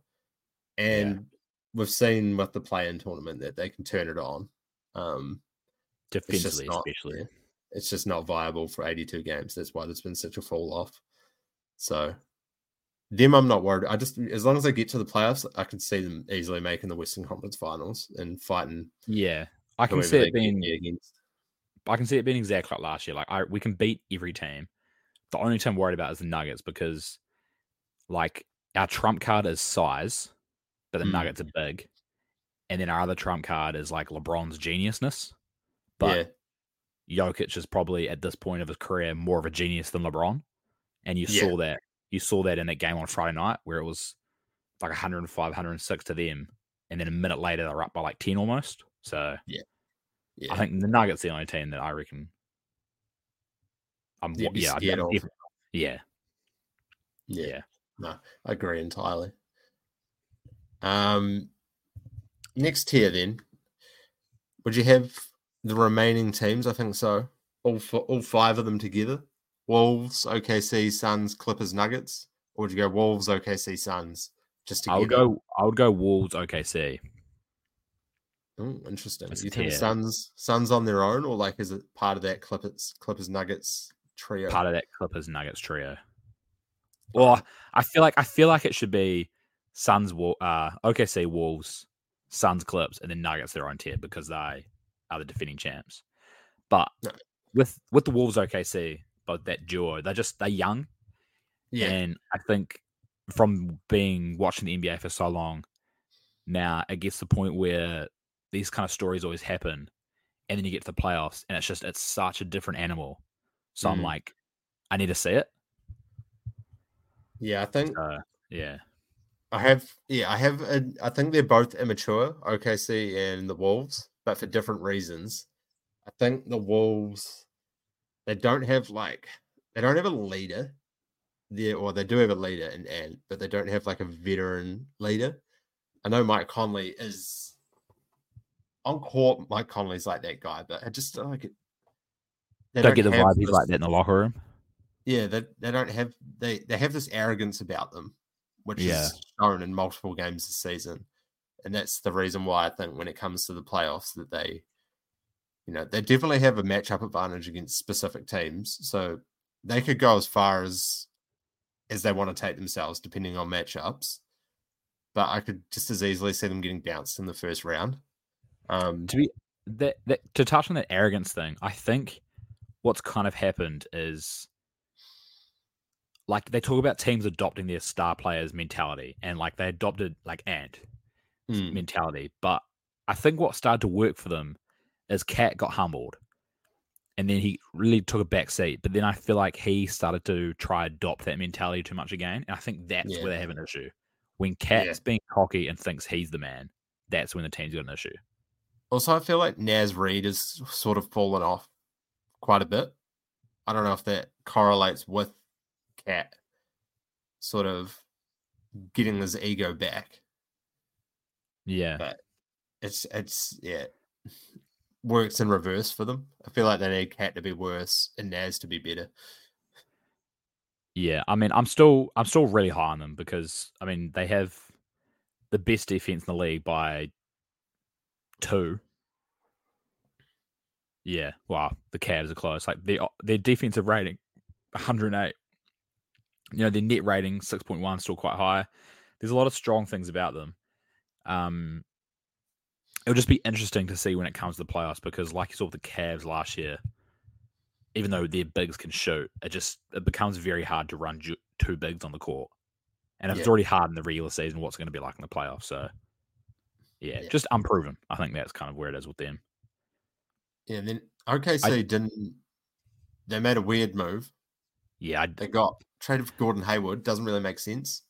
And we've seen with the play-in tournament that they can turn it on. Um, it's defensively not, especially yeah, it's just not viable for 82 games. That's why there's been such a fall off. So them, I'm not worried. I just as long as they get to the playoffs, I can see them easily making the Western Conference Finals and fighting. Yeah, I can see it being. against. I can see it being exactly like last year. Like I, we can beat every team. The only team I'm worried about is the Nuggets because, like, our trump card is size, but the Mm. Nuggets are big, and then our other trump card is like LeBron's geniusness. But yeah, Jokic is probably at this point of his career more of a genius than LeBron, and you Yeah. saw that. You saw that in that game on Friday night where it was like 105, 106 to them, and then a minute later they're up by like 10 almost. So yeah, I think the Nuggets are the only team that I reckon. I'm You'd wa- be yeah, of. yeah, yeah, yeah. No, I agree entirely. Um, next tier then, would you have the remaining teams? I think so. All f- all five of them together: Wolves, OKC, Suns, Clippers, Nuggets. Or would you go Wolves, OKC, Suns? Just I would go. I would go Wolves. OKC. Oh, interesting. Just you think. Suns Suns on their own, or like is it part of that Clippers Clippers Nuggets trio? Part of that Clippers Nuggets trio. Well, I feel like I feel like it should be Suns, uh, OKC, Wolves, Suns, Clips, and then Nuggets their own tier because they are the defending champs. But No. with with the Wolves, OKC, but that duo, they're just they're young, yeah, and I think from being watching the NBA for so long, now it gets to the point where these kind of stories always happen, and then you get to the playoffs, and it's just it's such a different animal. So I'm Mm. like, I need to see it. yeah. I think Uh, yeah, I have, yeah, I have. A, I think they're both immature, OKC and the Wolves, but for different reasons. I think the Wolves, they don't have like, they don't have a leader there, or they do have a leader in Ant, but they don't have like a veteran leader. I know Mike Conley is on court, Mike Conley's like that guy, but I just don't like it. They don't, don't get the vibe he's like that in the locker room. Yeah, they they don't have they they have this arrogance about them, which yeah. is shown in multiple games this season, and that's the reason why I think when it comes to the playoffs that they, you know, they definitely have a matchup advantage against specific teams, so they could go as far as as they want to take themselves, depending on matchups. But I could just as easily see them getting bounced in the first round. Um, to be that, that to touch on that arrogance thing, I think what's kind of happened is like they talk about teams adopting their star players mentality and like they adopted like Ant mm. mentality. But I think what started to work for them is Cat got humbled and then he really took a back seat. But then I feel like he started to try adopt that mentality too much again. And I think that's yeah. where they have an issue. When Cat's yeah. being cocky and thinks he's the man, that's when the team's got an issue. Also, I feel like Naz Reid has sort of fallen off quite a bit. I don't know if that correlates with Cat sort of getting his ego back. Yeah. But it's it's yeah works in reverse for them. I feel like they need Cat to be worse and Naz to be better. Yeah, I mean, I'm still I'm still really high on them because I mean they have the best defense in the league by two. Yeah, wow, the Cavs are close. Like their their defensive rating, 108. You know, their net rating 6.1 still quite high. There's a lot of strong things about them. Um, it'll just be interesting to see when it comes to the playoffs because, like you saw with the Cavs last year, even though their bigs can shoot, it just it becomes very hard to run ju- two bigs on the court. And if yeah. it's already hard in the regular season, what's going to be like in the playoffs? So, yeah, yeah, just unproven. I think that's kind of where it is with them. Yeah, and then OKC I, didn't. They made a weird move. Yeah, I, they got traded for Gordon Hayward. Doesn't really make sense.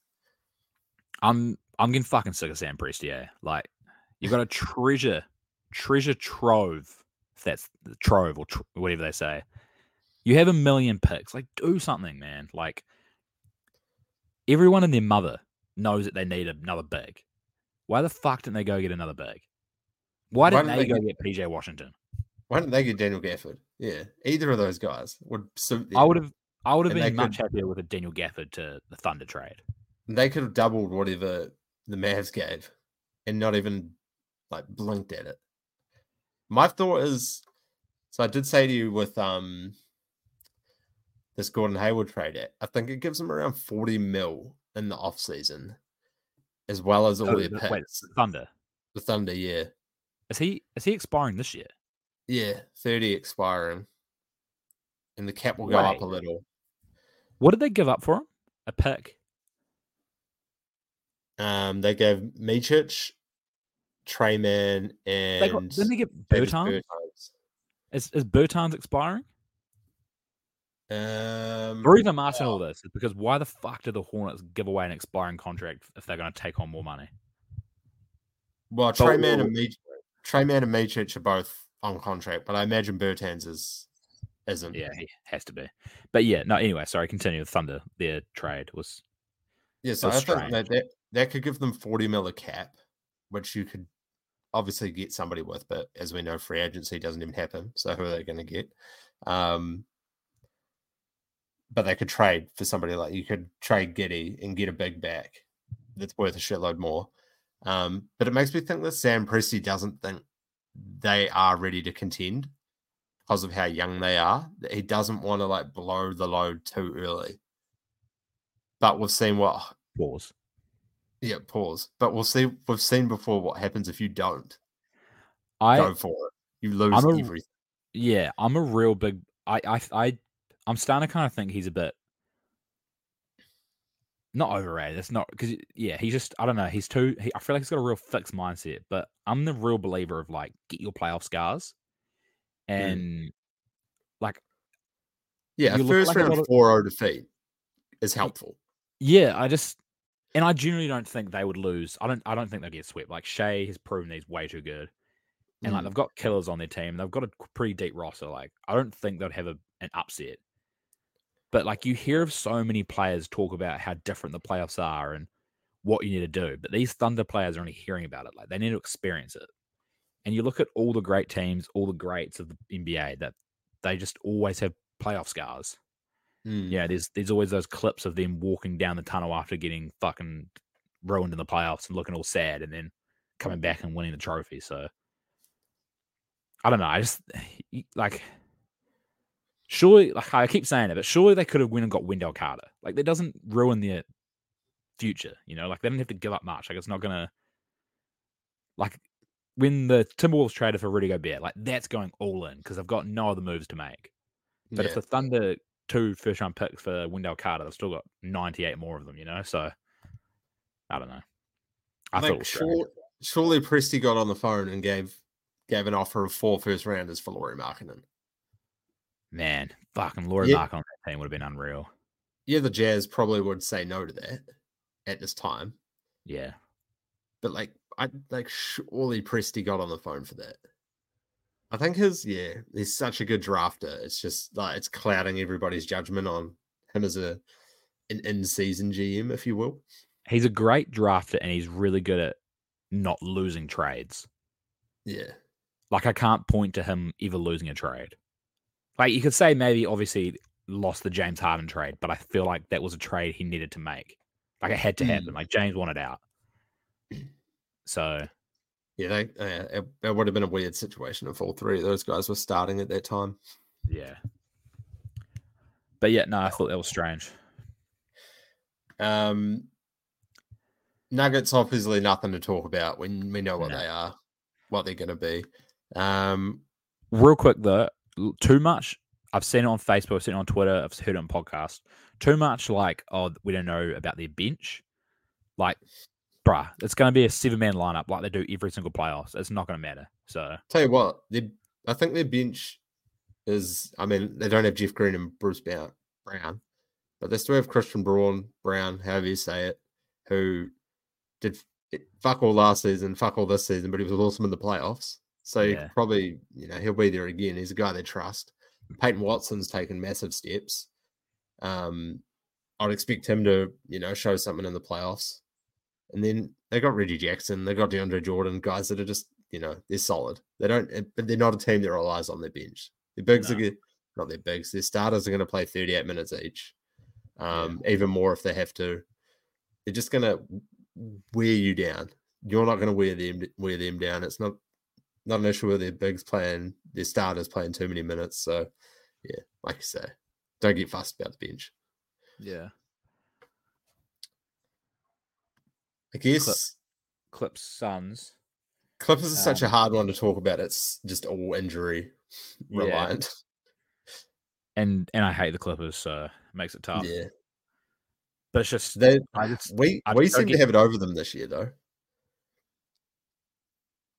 I'm I'm getting fucking sick of Sam Presti. Like You've got a treasure, treasure trove. If that's the trove or tr- whatever they say. You have a million picks. Like, do something, man. Like, everyone and their mother knows that they need another big. Why the fuck didn't they go get another big? Why didn't, Why didn't they, they, go get, get PJ Washington? Why didn't they get Daniel Gafford? Yeah, either of those guys would suit. Them. I would have. I would have been much could, happier with a Daniel Gafford to the Thunder trade. They could have doubled whatever the Mavs gave, and not even like blinked at it. My thought is so I did say to you with um this Gordon Hayward trade, I think it gives them around 40 mil in the off season, as well as all oh, their picks. Wait, Thunder. The Thunder, yeah. Is he is he expiring this year? Yeah, 30 expiring. And the cap will go wait. up a little. What did they give up for him? A pick? Um, they gave Micic Tre Mann and they got, didn't they get Bertans? Is is Bertans expiring? Um, the reason I'm asking all this is because why the fuck do the Hornets give away an expiring contract if they're going to take on more money? Well, Tre Mann and Micic, Tre Mann and Micic are both on contract, but I imagine Bertans is isn't. Yeah, he has to be. But yeah, no. Anyway, sorry. Continue. With Thunder, their trade was. Yeah, so I think that, that that could give them forty mil a cap, which you could obviously get somebody with, but as we know, free agency doesn't even happen. So who are they going to get? Um, but they could trade for somebody like you could trade Giddey and get a big back that's worth a shitload more. Um, but it makes me think that Sam Presti doesn't think they are ready to contend because of how young they are. That he doesn't want to like blow the load too early. But we've seen what pause. Yeah, pause. But we'll see. We've seen before what happens if you don't. I go for it. You lose a, everything. Yeah, I'm a real big. I I I I'm starting to kind of think he's a bit not overrated. It's not because yeah, he's just I don't know. He's too. He, I feel like he's got a real fixed mindset. But I'm the real believer of like get your playoff scars, mm. and mm. like yeah, first like round four zero defeat is helpful. Yeah, I just and I genuinely don't think they would lose. I don't. I don't think they'll get swept. Like Shai has proven he's way too good, and mm. like they've got killers on their team. They've got a pretty deep roster. Like I don't think they'd have a, an upset. But like you hear of so many players talk about how different the playoffs are and what you need to do. But these Thunder players are only hearing about it. Like they need to experience it. And you look at all the great teams, all the greats of the NBA, that they just always have playoff scars. Mm. Yeah, there's there's always those clips of them walking down the tunnel after getting fucking ruined in the playoffs and looking all sad, and then coming back and winning the trophy. So I don't know. I just [sighs] like surely, like I keep saying it, but surely they could have went and got Wendell Carter. Like that doesn't ruin their future, you know. Like they don't have to give up much. Like it's not gonna like when the Timberwolves traded for Rudy Gobert, like that's going all in because they've got no other moves to make. But if the Thunder two first round picks for Wendell Carter, they've still got ninety eight more of them, you know. So I don't know. I, I thought it think was sure, surely Presti got on the phone and gave gave an offer of four first rounders for Lauri Markkanen. Man, fucking Lauri Yeah. Mark on that team would have been unreal. Yeah, the Jazz probably would say no to that at this time, Yeah, but like I like surely Presti got on the phone for that. I think his yeah, he's such a good drafter. It's just like it's clouding everybody's judgment on him as a an in season GM, if you will. he's a great drafter and he's really good at not losing trades. Yeah. Like I can't point to him ever losing a trade. Like you could say maybe obviously lost the James Harden trade, but I feel like that was a trade he needed to make. Like it had to happen. Like James wanted out. So Yeah, they, uh, it, it would have been a weird situation if all three of those guys were starting at that time. yeah. But yeah, no, I thought that was strange. Um, Nuggets obviously nothing to talk about when we know what No. they are, what they're going to be. Um, Real quick though, too much. I've seen it on Facebook, I've seen it on Twitter, I've heard it on podcast. Too much like, oh, we don't know about their bench. Like, bruh, it's going to be a seven man lineup like they do every single playoffs. It's not going to matter. So tell you what, I think their bench is. I mean, they don't have Jeff Green and Bruce Brown, but they still have Christian Braun, Brown, however you say it, who did fuck all last season, fuck all this season, but he was awesome in the playoffs. So Yeah. probably, you know, he'll be there again. He's a guy they trust. Peyton Watson's taken massive steps. Um, I'd expect him to, you know, show something in the playoffs. And then they got Reggie Jackson, they got DeAndre Jordan, guys that are just, you know, they're solid. They don't, eh, but they're not a team that relies on their bench. Their bigs No. are good, not their bigs. Their starters are going to play 38 minutes each, um, even more if they have to. They're just going to wear you down. You're not going to wear them wear them down. It's not not an issue with their bigs playing, their starters playing too many minutes. So, yeah, like you say, don't get fussed about the bench. yeah, I guess Clips Suns. Clippers is such a Um, hard one to talk about. It's just all injury Yeah. reliant. And and I hate the Clippers, so it makes it tough. Yeah, But it's just they I just we I we seem to have it over them this year though.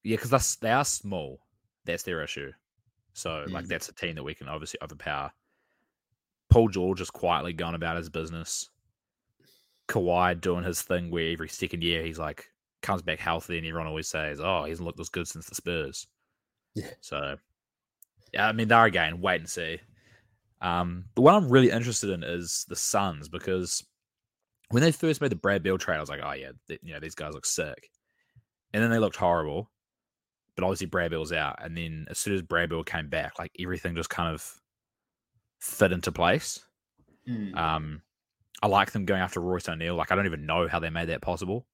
Yeah, because they are small. That's their issue. So like Mm. that's a team that we can obviously overpower. Paul George is quietly going about his business. Kawhi doing his thing where every second year he's like comes back healthy and everyone always says, Oh, he hasn't looked this good since the Spurs. Yeah. So yeah, I mean they're again, wait and see. Um the one I'm really interested in is the Suns because when they first made the Brad Beal trade, I was like, Oh yeah, you know, these guys look sick. And then they looked horrible. But obviously Brad Beal's out. And then as soon as Brad Beal came back, like everything just kind of fit into place. Um, I like them going after Royce O'Neale. Like I don't even know how they made that possible.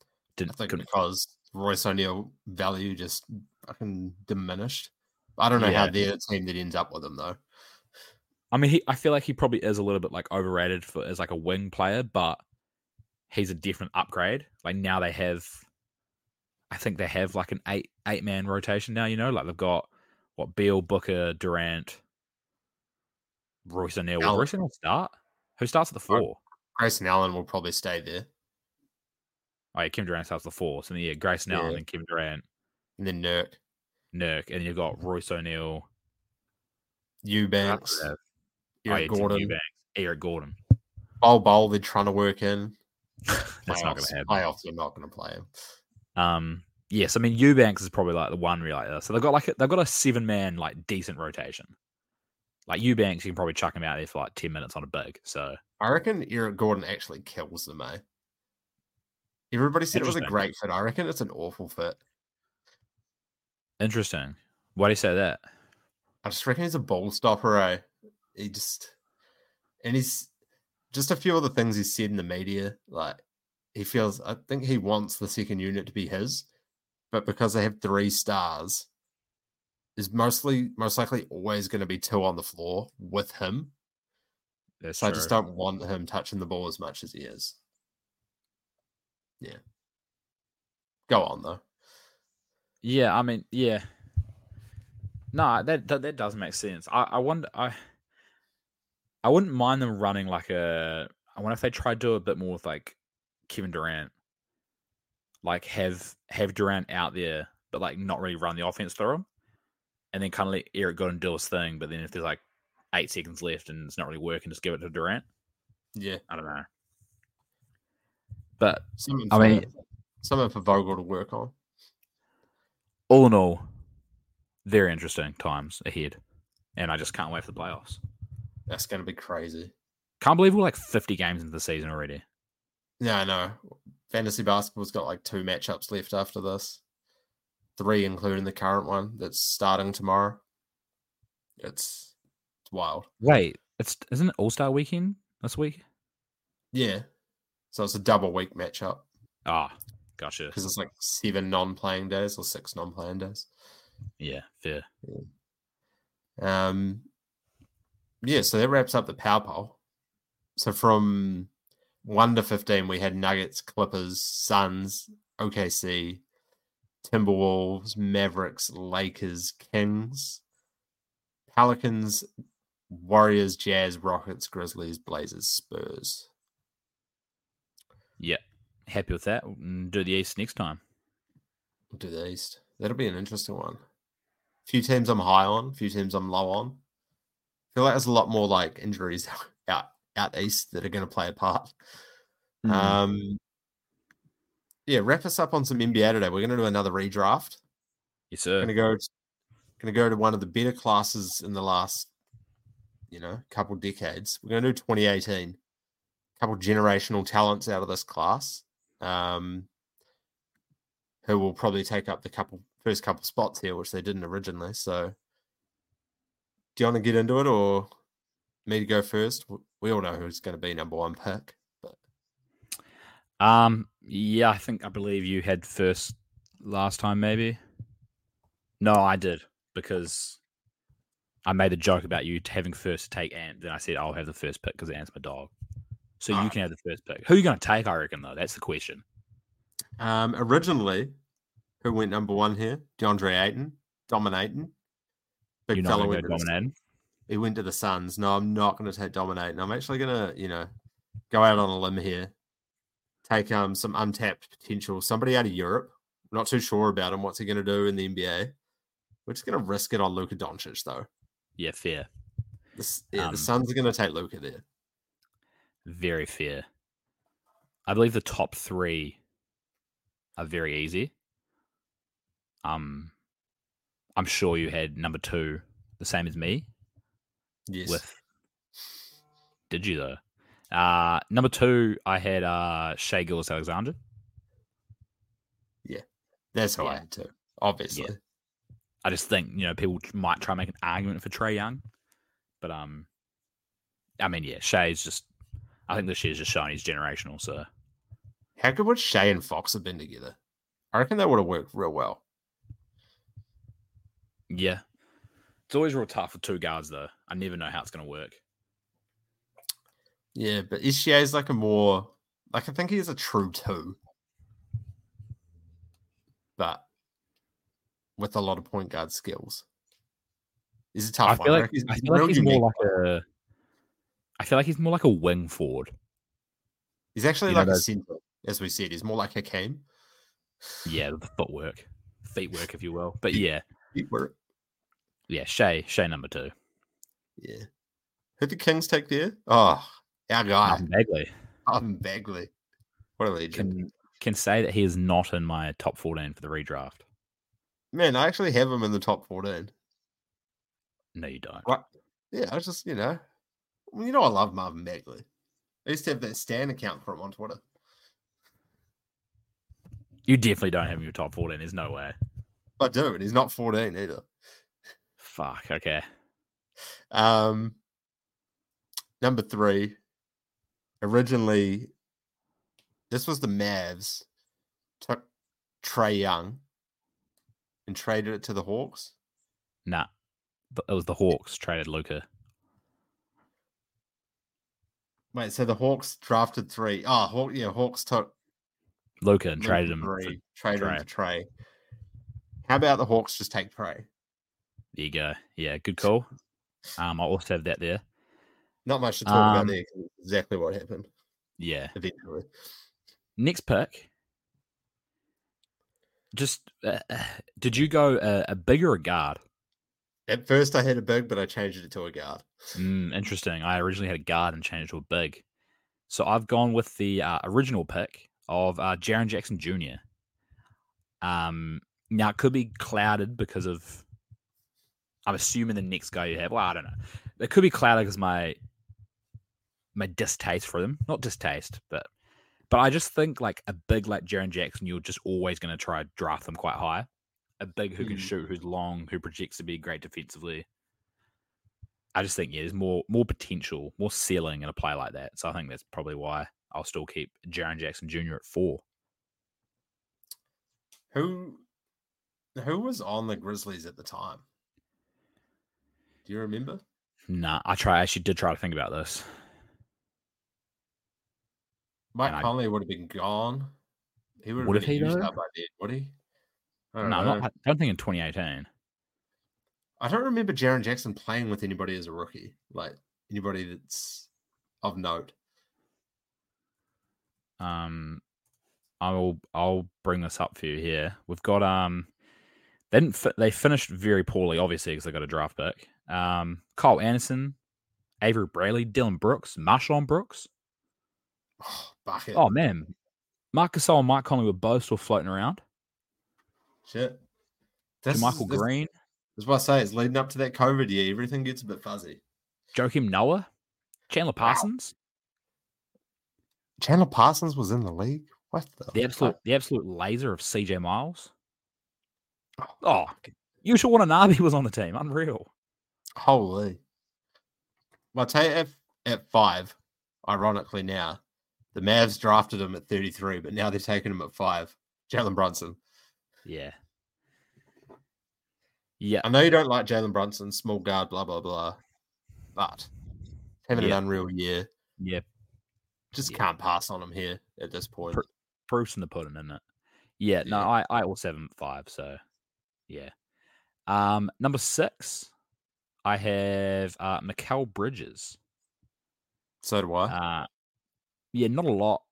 I Didn't think couldn't- because Royce O'Neale value just fucking diminished. I don't know how Yeah. they're a team that ends up with them though. I mean, he, I feel like he probably is a little bit like overrated for as like a wing player, but he's a different upgrade. Like now they have, I think they have like an eight eight man rotation now. You know, like they've got what Beal, Booker, Durant, Royce O'Neale. Will Royce O'Neale start? Who starts at the four? Grayson Allen will probably stay there, Oh yeah, Kim Durant starts at the four. So then yeah, Grayson Allen and Kim Durant, and then Nurk, Nurk, and then you've got Royce O'Neale. Eubanks, Oh, Eric yeah, Tim Gordon, Eubanks, Eric Gordon. Bol Bol. They're trying to work in. [laughs] That's not gonna happen. Playoffs, you're not going to play him. Um, yes, I mean Eubanks is probably like the one where like. So they've got like a, they've got a seven man like decent rotation. Like Eubanks, you can probably chuck him out there for like ten minutes on a big. So I reckon Eric Gordon actually kills them, eh? Everybody said it was a great fit. I reckon it's an awful fit. Interesting. Why do you say that? I just reckon he's a ball stopper, eh? He just and he's just a few other things he said in the media. Like he feels I think he wants the second unit to be his, but because they have three stars, is mostly most likely always going to be two on the floor with him. That's so I just don't want him touching the ball as much as he is. Yeah. Go on though. Yeah, I mean, yeah. No, that that, that does make sense. I, I wonder I I wouldn't mind them running like a I wonder if they try to do a bit more with like Kevin Durant. Like have have Durant out there, but like not really run the offense through him. And then kind of let Eric Gordon do his thing, but then if there's like eight seconds left and it's not really working, just give it to Durant. Yeah. I don't know. But Something I for, mean- something for Vogel to work on. all in all, very interesting times ahead. And I just can't wait for the playoffs. That's going to be crazy. Can't believe we're like 50 games into the season already. Yeah, I know. Fantasy basketball's got like two matchups left after this. Three, including the current one that's starting tomorrow. It's it's wild. Wait, it's isn't it All Star weekend this week? Yeah. So it's a double week matchup Ah, gotcha. because it's like seven non-playing days or six non-playing days. Yeah, fair. Um, yeah, so that wraps up the power poll. So from one to fifteen, we had Nuggets, Clippers, Suns, OKC, Timberwolves, Mavericks, Lakers, Kings, Pelicans, Warriors, Jazz, Rockets, Grizzlies, Blazers, Spurs. Yeah, happy with that. Mm, Do the East next time. We'll do the East. That'll be an interesting one. A few teams I'm high on, a few teams I'm low on. feel like there's a lot more like injuries [laughs] out out east that are going to play a part. Mm. Um, yeah, wrap us up on some NBA today. We're going to do another redraft. yes, Going sir. to go, going to go to one of the better classes in the last, you know, couple decades. We're going to do 2018. Couple generational talents out of this class, um, who will probably take up the couple first couple spots here, which they didn't originally. So, do you want to get into it, or me to go first? We all know who's going to be number one pick, but Um, yeah, I think I believe you had first last time, maybe. No, I did because I made a joke about you having first to take Ant. Then I said I'll have the first pick because Ant's my dog. So you Ah. can have the first pick. Who are you going to take? I reckon though. That's the question. Um, originally, who went number one here? DeAndre Ayton, dominating. Big You're not fella going went to to go the, dominating. He went to the Suns. No, I'm not going to take dominate, and I'm actually going to, you know, go out on a limb here. Take um some untapped potential. Somebody out of Europe. Not too sure about him. What's he going to do in the NBA? We're just going to risk it on Luka Doncic, though. Yeah, fair. This, yeah, Um, the Suns are going to take Luka there. Very fair. I believe the top three are very easy. Um, I'm sure you had number two, the same as me. Yes. with did you though uh number two i had uh Shai Gilgeous-Alexander Yeah. That's who I had too. Obviously. i just think you know people might try and make an argument for Trae Young but um i mean yeah Shai's just i think this year's just showing he's generational so How good would Shai and Fox have been together? I reckon that would have worked real well. yeah it's always real tough with two guards though i never know how it's going to work. Yeah, but Ishii like a more like I think he's a true two, but with a lot of point guard skills. He's a tough i one. feel I like he's- i feel like he's more like a i feel like he's more like a wing forward. He's actually you know like a those- center, as we said. He's more like a Hakeem. yeah the footwork. Feet work if you will. But yeah. Where- yeah Shai Shai number two Yeah. Who the Kings take there? Oh, our guy, Marvin bagley Marvin Bagley. What a legend. can can say that he is not in my top 14 for the redraft. Man, I actually have him in the top 14. No, you don't. What? Yeah, I was just, you know, well, you know, I love Marvin Bagley. I used to have that Stan account for him on Twitter. You definitely don't have him in your top 14. There's no way. I do, and he's not 14 either. Fuck. Okay. Um, number three. Originally, this was the Mavs took Trae Young and traded it to the Hawks. Nah. It was the Hawks traded Luka. Wait, so the Hawks drafted three. Oh, Hawk, yeah, Hawks took Luka and traded him. three, traded him to Trae. How about the Hawks just take Trae? there you go. Yeah, good call. Um, I also have that there. Not much to talk about Um, there. 'cause it's exactly what happened Yeah. eventually. Next pick. Just uh, uh, [sighs] did you go a, a big or a guard? At first, I had a big, but I changed it to a guard. Mm, interesting. I originally had a guard and changed it to a big. So I've gone with the uh, original pick of uh, Jaren Jackson Jr. Um, now it could be clouded because of. I'm assuming the next guy you have. Well, I don't know. It could be clouded because my my distaste for them. Not distaste, but but I just think like a big like Jaren Jackson, you're just always going to try to draft them quite high. A big who can Mm. shoot, who's long, who projects to be great defensively. I just think yeah, there's more more potential, more ceiling in a play like that. So I think that's probably why I'll still keep Jaren Jackson Jr. at four. Who who was on the Grizzlies at the time? Do you remember? Nah, I try. I actually did try to think about this. Mike And I- Conley would have been gone. He would have Would been he, used up by then, would he? I No, don't not, know. I don't think in 2018. I don't remember Jaren Jackson playing with anybody as a rookie, like anybody that's of note. Um, I'll I'll bring this up for you here. We've got um, they didn't fi- they finished very poorly, obviously because they got a draft pick. Um, Kyle Anderson, Avery Bradley, Dillon Brooks, MarShon Brooks. Oh, bucket. Oh man, Marc Gasol and Mike Conley were both still floating around. shit. Michael Green, That's what I say. It's leading up to that COVID year. Everything gets a bit fuzzy. Joakim Noah, Chandler Parsons. Chandler Parsons was in the league. What the? The fuck? absolute, the absolute laser of CJ Miles. Oh, Oh, Yuta Watanabe [laughs] was on the team. Unreal. Holy. Well, I'll tell you, if at five, ironically now, the Mavs drafted him at 33, but now they're taking him at five. Jalen Brunson. Yeah. Yeah. I know you don't like Jalen Brunson, small guard, blah, blah, blah, but having Yeah. an unreal year, Yeah. just Yeah. can't pass on him here at this point. Pr- Proofs in the pudding, isn't it? Yeah. No, I, I also have him at five. So, yeah. Um, number six, I have uh, Mikal Bridges. so do I. Uh, yeah, not a lot.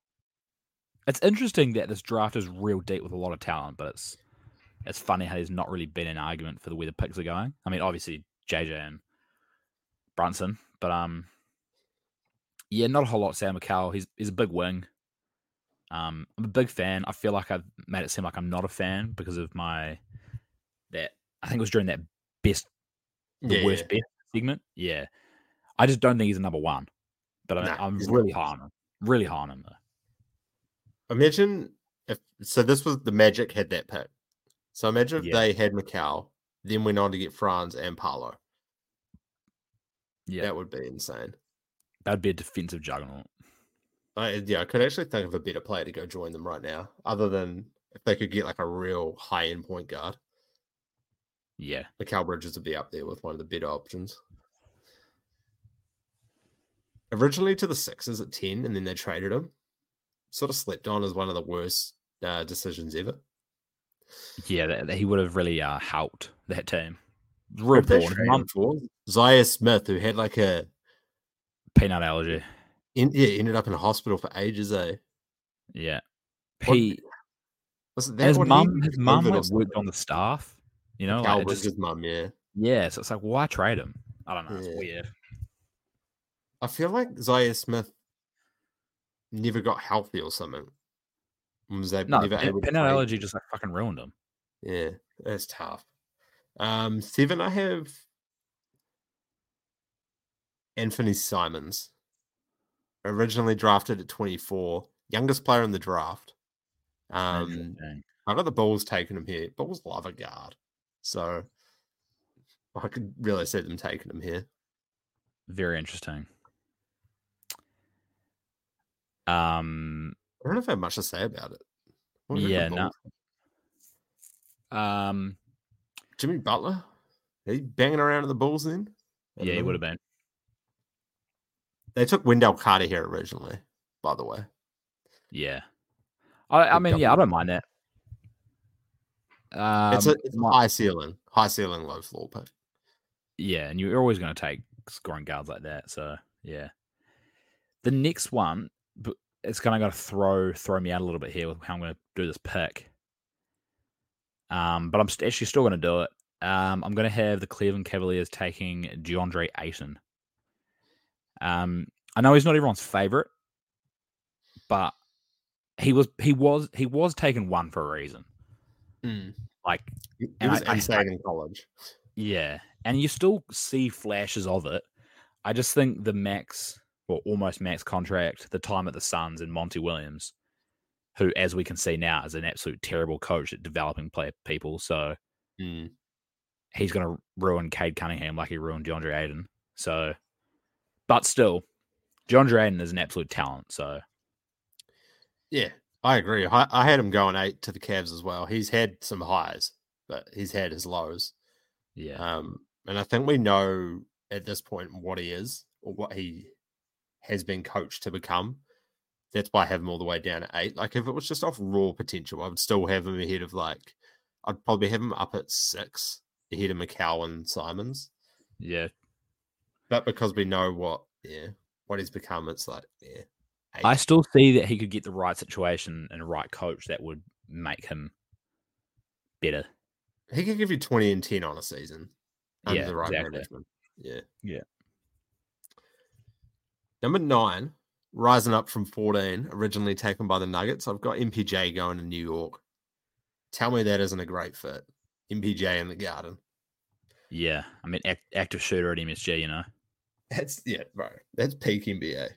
It's interesting that this draft is real deep with a lot of talent, but it's it's funny how there's not really been an argument for the way the picks are going. I mean, obviously JJ and Brunson, but um, yeah, not a whole lot. Sam McCall, he's he's a big wing. Um, I'm a big fan. I feel like I've made it seem like I'm not a fan because of my that I think it was during that best the yeah, worst yeah. best segment. Yeah, I just don't think he's a number one, but I, Nah, I'm really not. high on him. Really high on him though. Imagine if so. This was the Magic had that pick. So imagine if Yeah. they had Mikal, then went on to get Franz and Paolo. Yeah, That would be insane. that'd be a defensive juggernaut. I, yeah, I could actually think of a better player to go join them right now, other than if they could get like a real high end point guard. Yeah, Mikal Bridges would be up there with one of the better options. Originally to the Sixers at 10, and then they traded him. Sort of slept on as one of the worst uh, decisions ever. yeah, that, that he would have really uh, helped that team. Real Who'd they poor. His trade mum- for? Zhaire Smith, who had like a peanut allergy. in, yeah, ended up in a hospital for ages. Eh? Yeah, What- he Was that his mum. His mum worked on the staff. You know, like, just, Bridges' mum, yeah. yeah. So it's like, why trade him? I don't know. It's Yeah. weird. I feel like Zhaire Smith never got healthy or something. Was they No, never pe- able to peanut allergy just like fucking ruined him. Yeah, that's tough. Um, seven, I have Anfernee Simons. Originally drafted at 24, youngest player in the draft. Um. I got the Bulls taking him here. Bulls love a guard, so I could really see them taking him here. Very interesting. Um, I don't know if I have much to say about it. What do you yeah, no. Um, Jimmy Butler, he banging around at the Bulls then. I yeah, don't would have been. They took Wendell Carter here originally, by the way. Yeah. I, I mean, yeah, I don't mind that. Um, it's a, it's my- high ceiling, high ceiling, low floor pick. yeah, and you're always going to take scoring guards like that. So yeah. The next one, it's kind of going to throw throw me out a little bit here with how I'm going to do this pick. Um, but I'm st- actually still going to do it. Um, I'm going to have the Cleveland Cavaliers taking DeAndre Ayton. Um, I know he's not everyone's favorite, but he was he was he was taken one for a reason. Like it was I- I- insane in college. Yeah, and you still see flashes of it. I just think the max, or almost max contract, the time at the Suns and Monty Williams, who, as we can see now, is an absolute terrible coach at developing play people. So Mm. he's going to ruin Cade Cunningham like he ruined DeAndre Ayton. So, but still, DeAndre Ayton is an absolute talent. So Yeah, I agree. I, I had him going eight to the Cavs as well. He's had some highs, but he's had his lows. yeah, Um, and I think we know at this point what he is or what he has been coached to become. That's why I have him all the way down at eight. Like if it was just off raw potential, I would still have him ahead of like I'd probably have him up at six ahead of Mikal and Simons. yeah. But because we know what yeah, what he's become, it's like, yeah. I still see that he could get the right situation and a right coach that would make him better. he could give you 20 and 10 on a season under Yeah, the right exactly. management. Yeah. Yeah. Number nine, rising up from 14, originally taken by the Nuggets. I've got MPJ going to New York. Tell me that isn't a great fit. MPJ in the garden. Yeah, I mean, act, active shooter at MSG, you know. That's yeah, bro. That's peak NBA.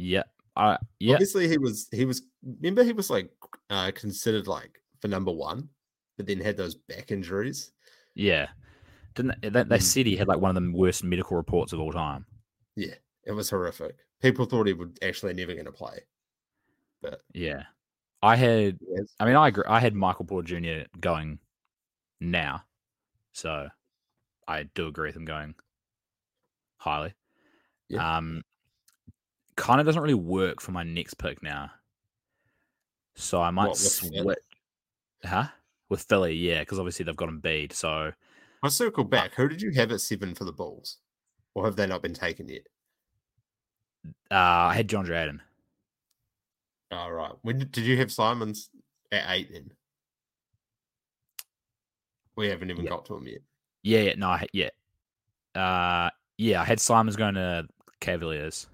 Yeah, I yeah, Obviously, he was he was remember he was like uh considered like for number one, but then had those back injuries. yeah. Didn't they, they, they Mm. said he had like one of the worst medical reports of all time? Yeah, it was horrific. People thought he would actually never gonna play. But Yeah, I had. yes, I mean, I agree. I had Michael Porter Jr. going now, so I do agree with him going highly. Yeah. Um, kind of doesn't really work for my next pick now, so I might What, with Philly? switch. Huh? With Philly, yeah, because obviously they've got Embiid. So I'll circle back. Who did you have at seven for the Bulls? Or have they not been taken yet? uh, I had John Drayden. All right. When did, did you have Simons at eight then? We haven't even Yeah. got to him yet. Yeah, yeah, no, I, yeah, uh, yeah. I had Simons going to Cavaliers.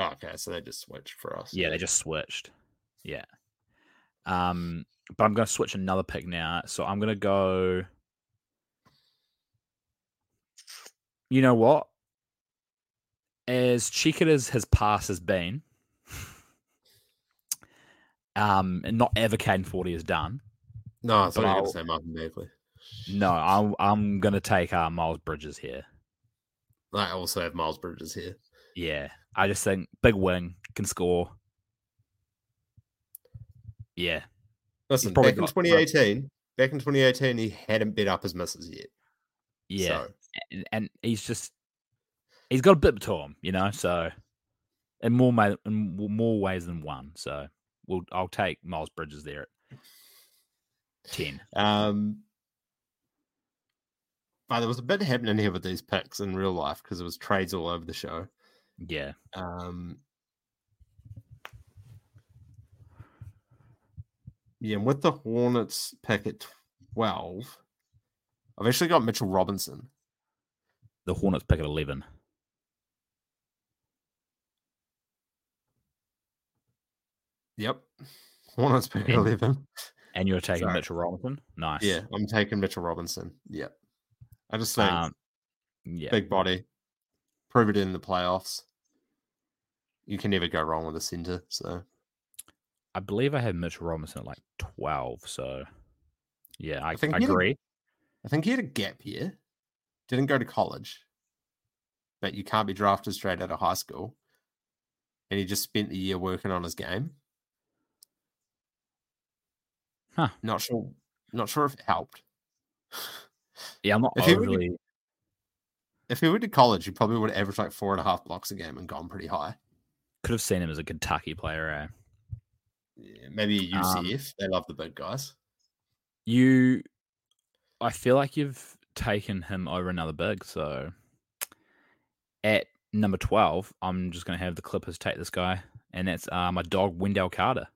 Oh, okay, so they just switched for us. Yeah, they just switched. Yeah. Um, but I'm going to switch another pick now. So I'm going to go. You know what? As cheeky as his pass has been, um, and not advocating for what he has done, No, I thought you were going to say Marvin Bagley. No, I'm I'm going to take uh, Miles Bridges here. I also have Miles Bridges here. Yeah, I just think big wing can score. Yeah, Listen, probably back in got- 2018, back in 2018, he hadn't been up his misses yet. yeah. So, and, and he's just he's got a bit to him, you know. So in more ma- in more ways than one. So we'll I'll take Miles Bridges there at ten. um, but there was a bit happening here with these picks in real life because there was trades all over the show. Yeah, Um, yeah, and with the Hornets pick at 12, I've actually got Mitchell Robinson. the Hornets pick at eleven. Yep. Hornets pick at 11. And you're taking Sorry. Mitchell Robinson. Nice. Yeah, I'm taking Mitchell Robinson. Yep. I just think Um, yeah. big body, prove it in the playoffs. You can never go wrong with a center. So, I believe I had Mitch Robinson at like twelve. So yeah, I, I think I he had a- agree. I think he had a gap year. Didn't go to college, but you can't be drafted straight out of high school. And he just spent the year working on his game. Huh. Not sure. Not sure if it helped. [laughs] Yeah, I'm not If he were to- If he went to college, he probably would have averaged like four and a half blocks a game and gone pretty high. Could have seen him as a Kentucky player. Eh? Yeah, maybe a Um, UCF. they love the big guys. You, I feel like you've taken him over another big. So at number twelve, I'm just going to have the Clippers take this guy, and that's uh, my dog Wendell Carter.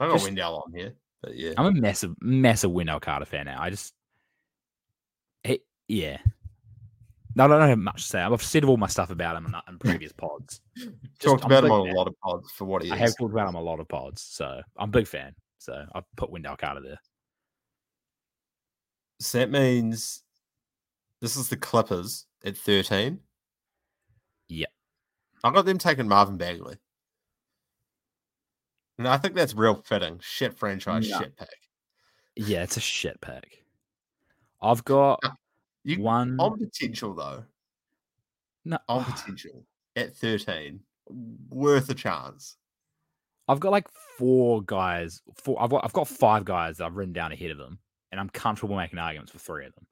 I got just- Wendell on here, but yeah. I'm a massive, massive Wendell Carter fan now. I just, he, yeah. No, I don't have much to say. I've said all my stuff about him in, previous pods. [laughs] Talked I'm about him on a lot of pods for what he is. I have talked about him a lot of pods, so I'm a big fan. So I've put Wendell Carter there. So that means this is the Clippers at 13. Yeah. I got them taking Marvin Bagley. And I think that's real fitting. Shit franchise, No. shit pick. Yeah, it's a shit pick. I've got [laughs] You one. on potential though. no, On [sighs] potential at 13. Worth a chance. I've got like four guys. Four. I've got I've got five guys that I've written down ahead of them, and I'm comfortable making arguments for three of them.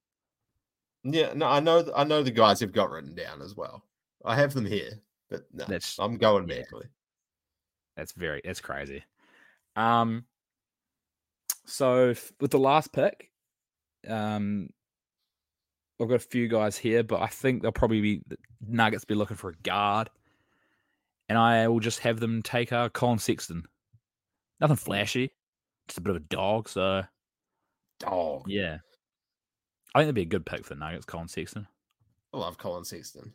Yeah, no, I know I know the guys you've got written down as well. I have them here, but no, That's I'm going yeah. Bagley. That's very that's crazy. Um so f- with the last pick, um I've got a few guys here, but I think they'll probably be the Nuggets be looking for a guard. And I will just have them take uh Collin Sexton. Nothing flashy, just a bit of a dog, so Dog. yeah. I think that'd be a good pick for the Nuggets, Collin Sexton. I love Collin Sexton.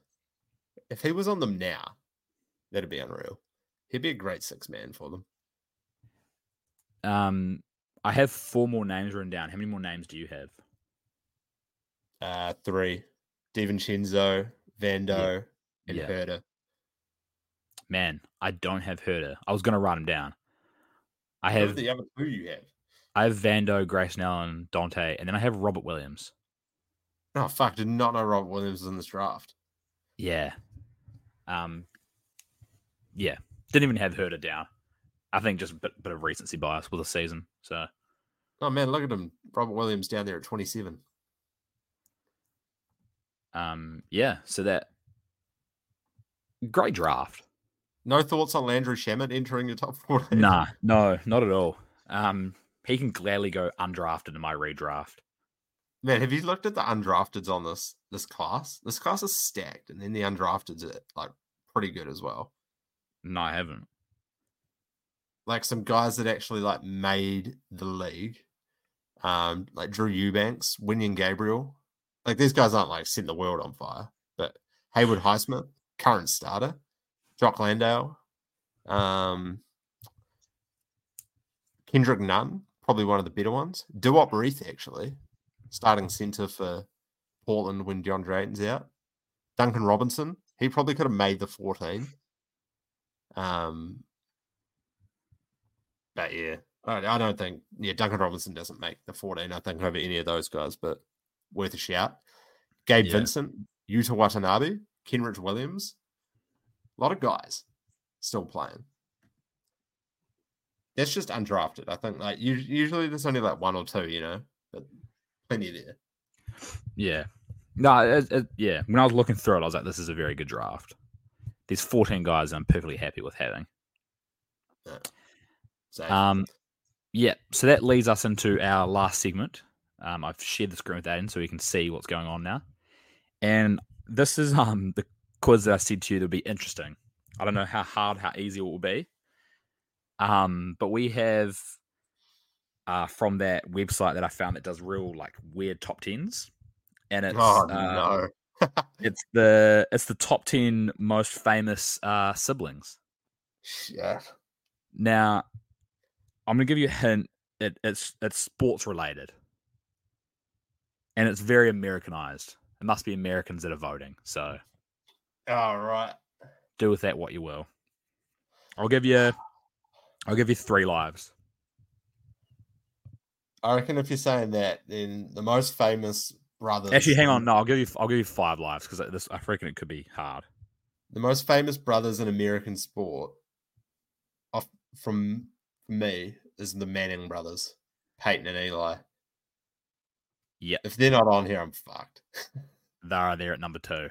If he was on them now, that'd be unreal. He'd be a great six man for them. Um I have four more names written down. How many more names do you have? Uh, three, DiVincenzo, Vando, and Yeah. Huerter. Man, I don't have Huerter. I was gonna write him down. I have the other two you have? I have Vando, Grayson Allen, Donte, and then I have Robert Williams. Oh fuck! Did not know Robert Williams was in this draft. Yeah. Um Yeah. Didn't even have Huerter down. I think just a bit, bit of recency bias with the season. So Oh man, look at him, Robert Williams down there at twenty seven. Um yeah, so that great draft. No thoughts on Landry Shamet entering the top fourteen? [laughs] Nah, no, not at all. Um he can gladly go undrafted in my redraft. Man, have you looked at the undrafteds on this this class? This class is stacked, and then the undrafteds are like pretty good as well. No, I haven't. Like some guys that actually like made the league, um, like Drew Eubanks, Wenyen Gabriel. Like these guys aren't like setting the world on fire, but Haywood Highsmith, current starter, Jock Landale, um, Kendrick Nunn, probably one of the better ones. Duop Reath, actually, starting center for Portland when John Drayton's out. Duncan Robinson, he probably could have made the 14. Um, but yeah, I, I don't think, yeah, Duncan Robinson doesn't make the 14, I think, over any of those guys, but worth a shout. Gabe Yeah. Vincent, Yuta Watanabe, Kenrich Williams, a lot of guys still playing. That's just undrafted. I think like usually there's only like one or two, you know, but plenty there. Yeah. No, it, it, yeah. When I was looking through it, I was like, this is a very good draft. There's 14 guys I'm perfectly happy with having. So Um, yeah. So that leads us into our last segment. Um, I've shared the screen with that Aiden so we can see what's going on now. And this is um the quiz that I said to you that'll be interesting. I don't know how hard, how easy it will be. Um, but we have uh from that website that I found that does real like weird top tens. And it's oh uh, no. [laughs] it's the it's the top ten most famous uh siblings. Shit. Now, I'm gonna give you a hint. It, it's it's sports related, and it's very Americanized. It must be Americans that are voting. So All right. do with that what you will. I'll give you. I'll give you three lives. I reckon if you're saying that, then the most famous brothers. Actually, hang on. No, I'll give you. I'll give you five lives because this. I reckon it could be hard. The most famous brothers in American sport, off from me, is the Manning brothers, Peyton and Eli. Yeah. If they're not on here, I'm fucked. [laughs] They are there at number two.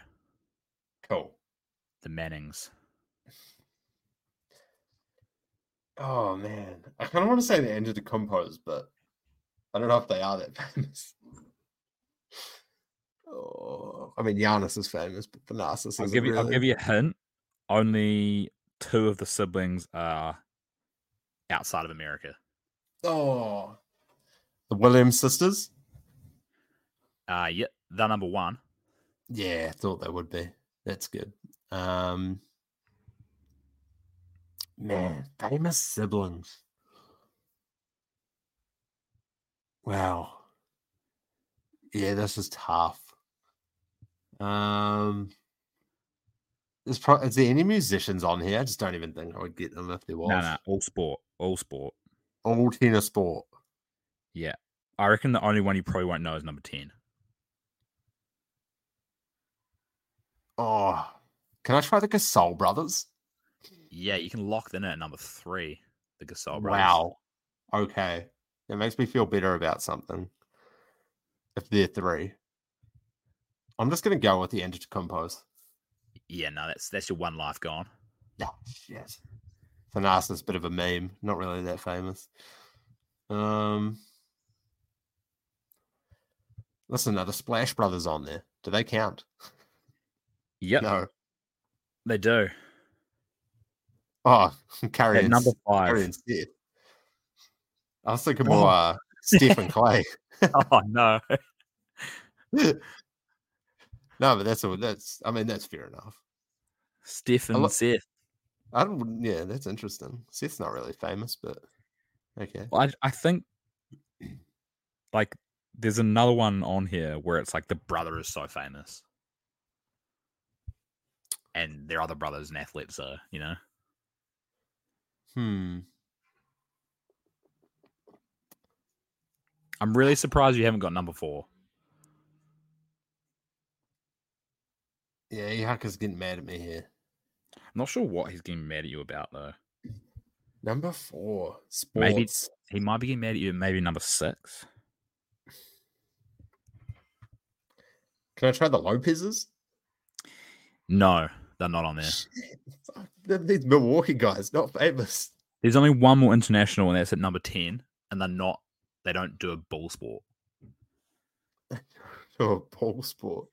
cool. The Mannings. Oh man, I kind of want to say the Antetokounmpos, but I don't know if they are that [laughs] famous. Oh, I mean, Giannis is famous, but Thanasis I'll is give you. really. I'll give you a hint. Only two of the siblings are outside of America. Oh, the Williams sisters. Uh yeah, they're number one. Yeah, I thought they would be. That's good. Um, man, famous siblings. Wow. Yeah, this is tough. Um, is, pro- is there any musicians on here? I just don't even think I would get them if there was. No, no, all sport, all sport. All tennis sport. Yeah, I reckon the only one you probably won't know is number ten. Oh, can I try the Gasol brothers? Yeah, you can lock them in at number three. The Gasol brothers. Wow. Okay. It makes me feel better about something. If they're three. I'm just gonna go with the Antetokounmpos. Yeah, no, that's that's your one life gone. Yeah, shit. Thanasis, bit of a meme, not really that famous. Um Listen, are the Splash Brothers on there? Do they count? Yep, No. they do. Oh, [laughs] Curry At number five. And I was thinking Oh. more uh, Steph and Klay. [laughs] oh no. [laughs] no, but that's a, that's I mean that's fair enough. Steph I and lo- Seth. I don't. Yeah, that's interesting. Seth's not really famous, but okay. Well, I I think [clears throat] like there's another one on here where it's like the brother is so famous. And their other brother's an athlete, so you know. Hmm. I'm really surprised you haven't got number four. Yeah, Ehaka's getting mad at me here. I'm not sure what he's getting mad at you about though. Number four, sports. Maybe- He might be getting mad at you at maybe number six. Can I try the Lopez's? No, they're not on there. [laughs] These Milwaukee guys, not famous. There's only one more international, and that's at number ten, and they're not. They don't do a ball sport. [laughs] Oh, ball sport.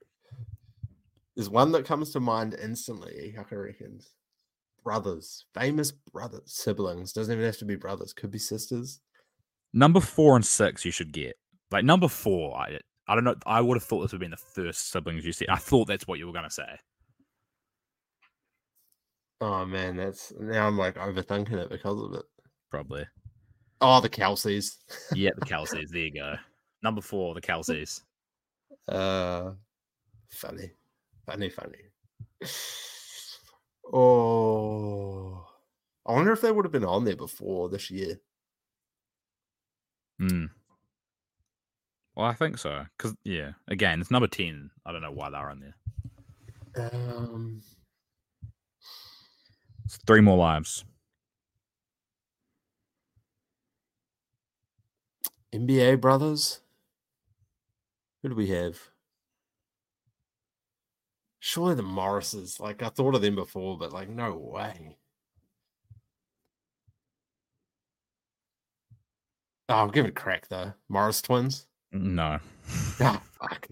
There's one that comes to mind instantly. Ehaka reckons. Brothers, famous brothers, siblings. Doesn't even have to be brothers. Could be sisters. Number four and six, you should get. Like number four, I I don't know. I would have thought this would have been the first siblings you see. I thought that's what you were gonna say. Oh man, that's now I'm like overthinking it because of it. Probably. Oh, the Kelces. Yeah, the [laughs] Kelces. there you go. Number four, the Kelces. Uh, funny, funny, funny. Oh, I wonder if they would have been on there before this year. Hmm. Well, I think so. Because yeah, again, it's number ten. I don't know why they're on there. Um, It's three more lives. NBA brothers. Who do we have? Surely the Morrises. Like I thought of them before, but like no way. Oh, I'll give it a crack though. Morris twins. No, [laughs] Ah, fuck.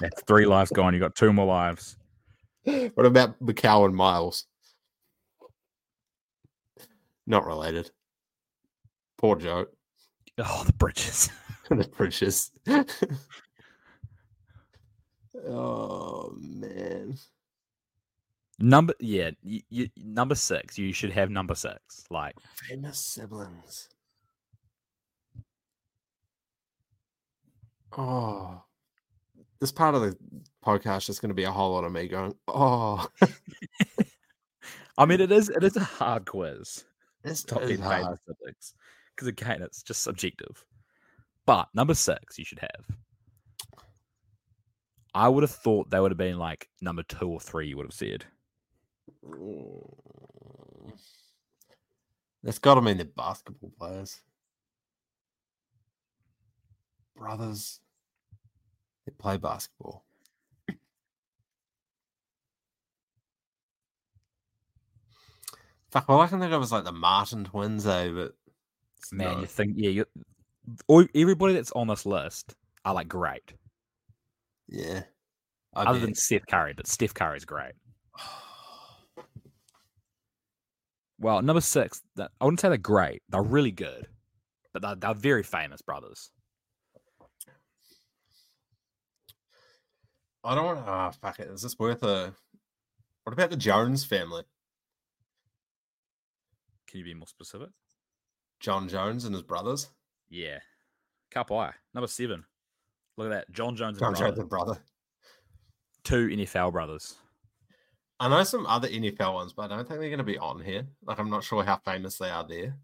that's three lives gone. You got two more lives. [laughs] what about Mikal and Miles? Not related. Poor joke. Oh, the bridges. [laughs] [laughs] the Bridges. oh man. Number yeah, you, you, number six. You should have number six. Like Famous siblings. Oh. This part of the podcast is going to be a whole lot of me going, oh. [laughs] I mean, it is it is a hard quiz. Top 10 hard. siblings. Because again, it's just subjective. But number six, you should have. I would have thought they would have been like number two or three, you would have said. Mm. That's got to mean the basketball players. Brothers. They play basketball. Fuck, well, I can think it was like the Martin twins, eh? But Man, no. you think, yeah, you, all, everybody that's on this list are like great. yeah. I Other bet. than Steph Curry, but Steph Curry's great. [sighs] Well, number six, that, I wouldn't say they're great. They're really good, but they're, they're very famous brothers. I don't want to. Ah, fuck it. Is this worth a? What about the Jones family? Can you be more specific? Jon Jones and his brothers. Yeah. Cup eye. Number seven. Look at that. Jon Jones and John brother. Jones and brother. Two NFL brothers. I know some other NFL ones, but I don't think they're going to be on here. Like, I'm not sure how famous they are there.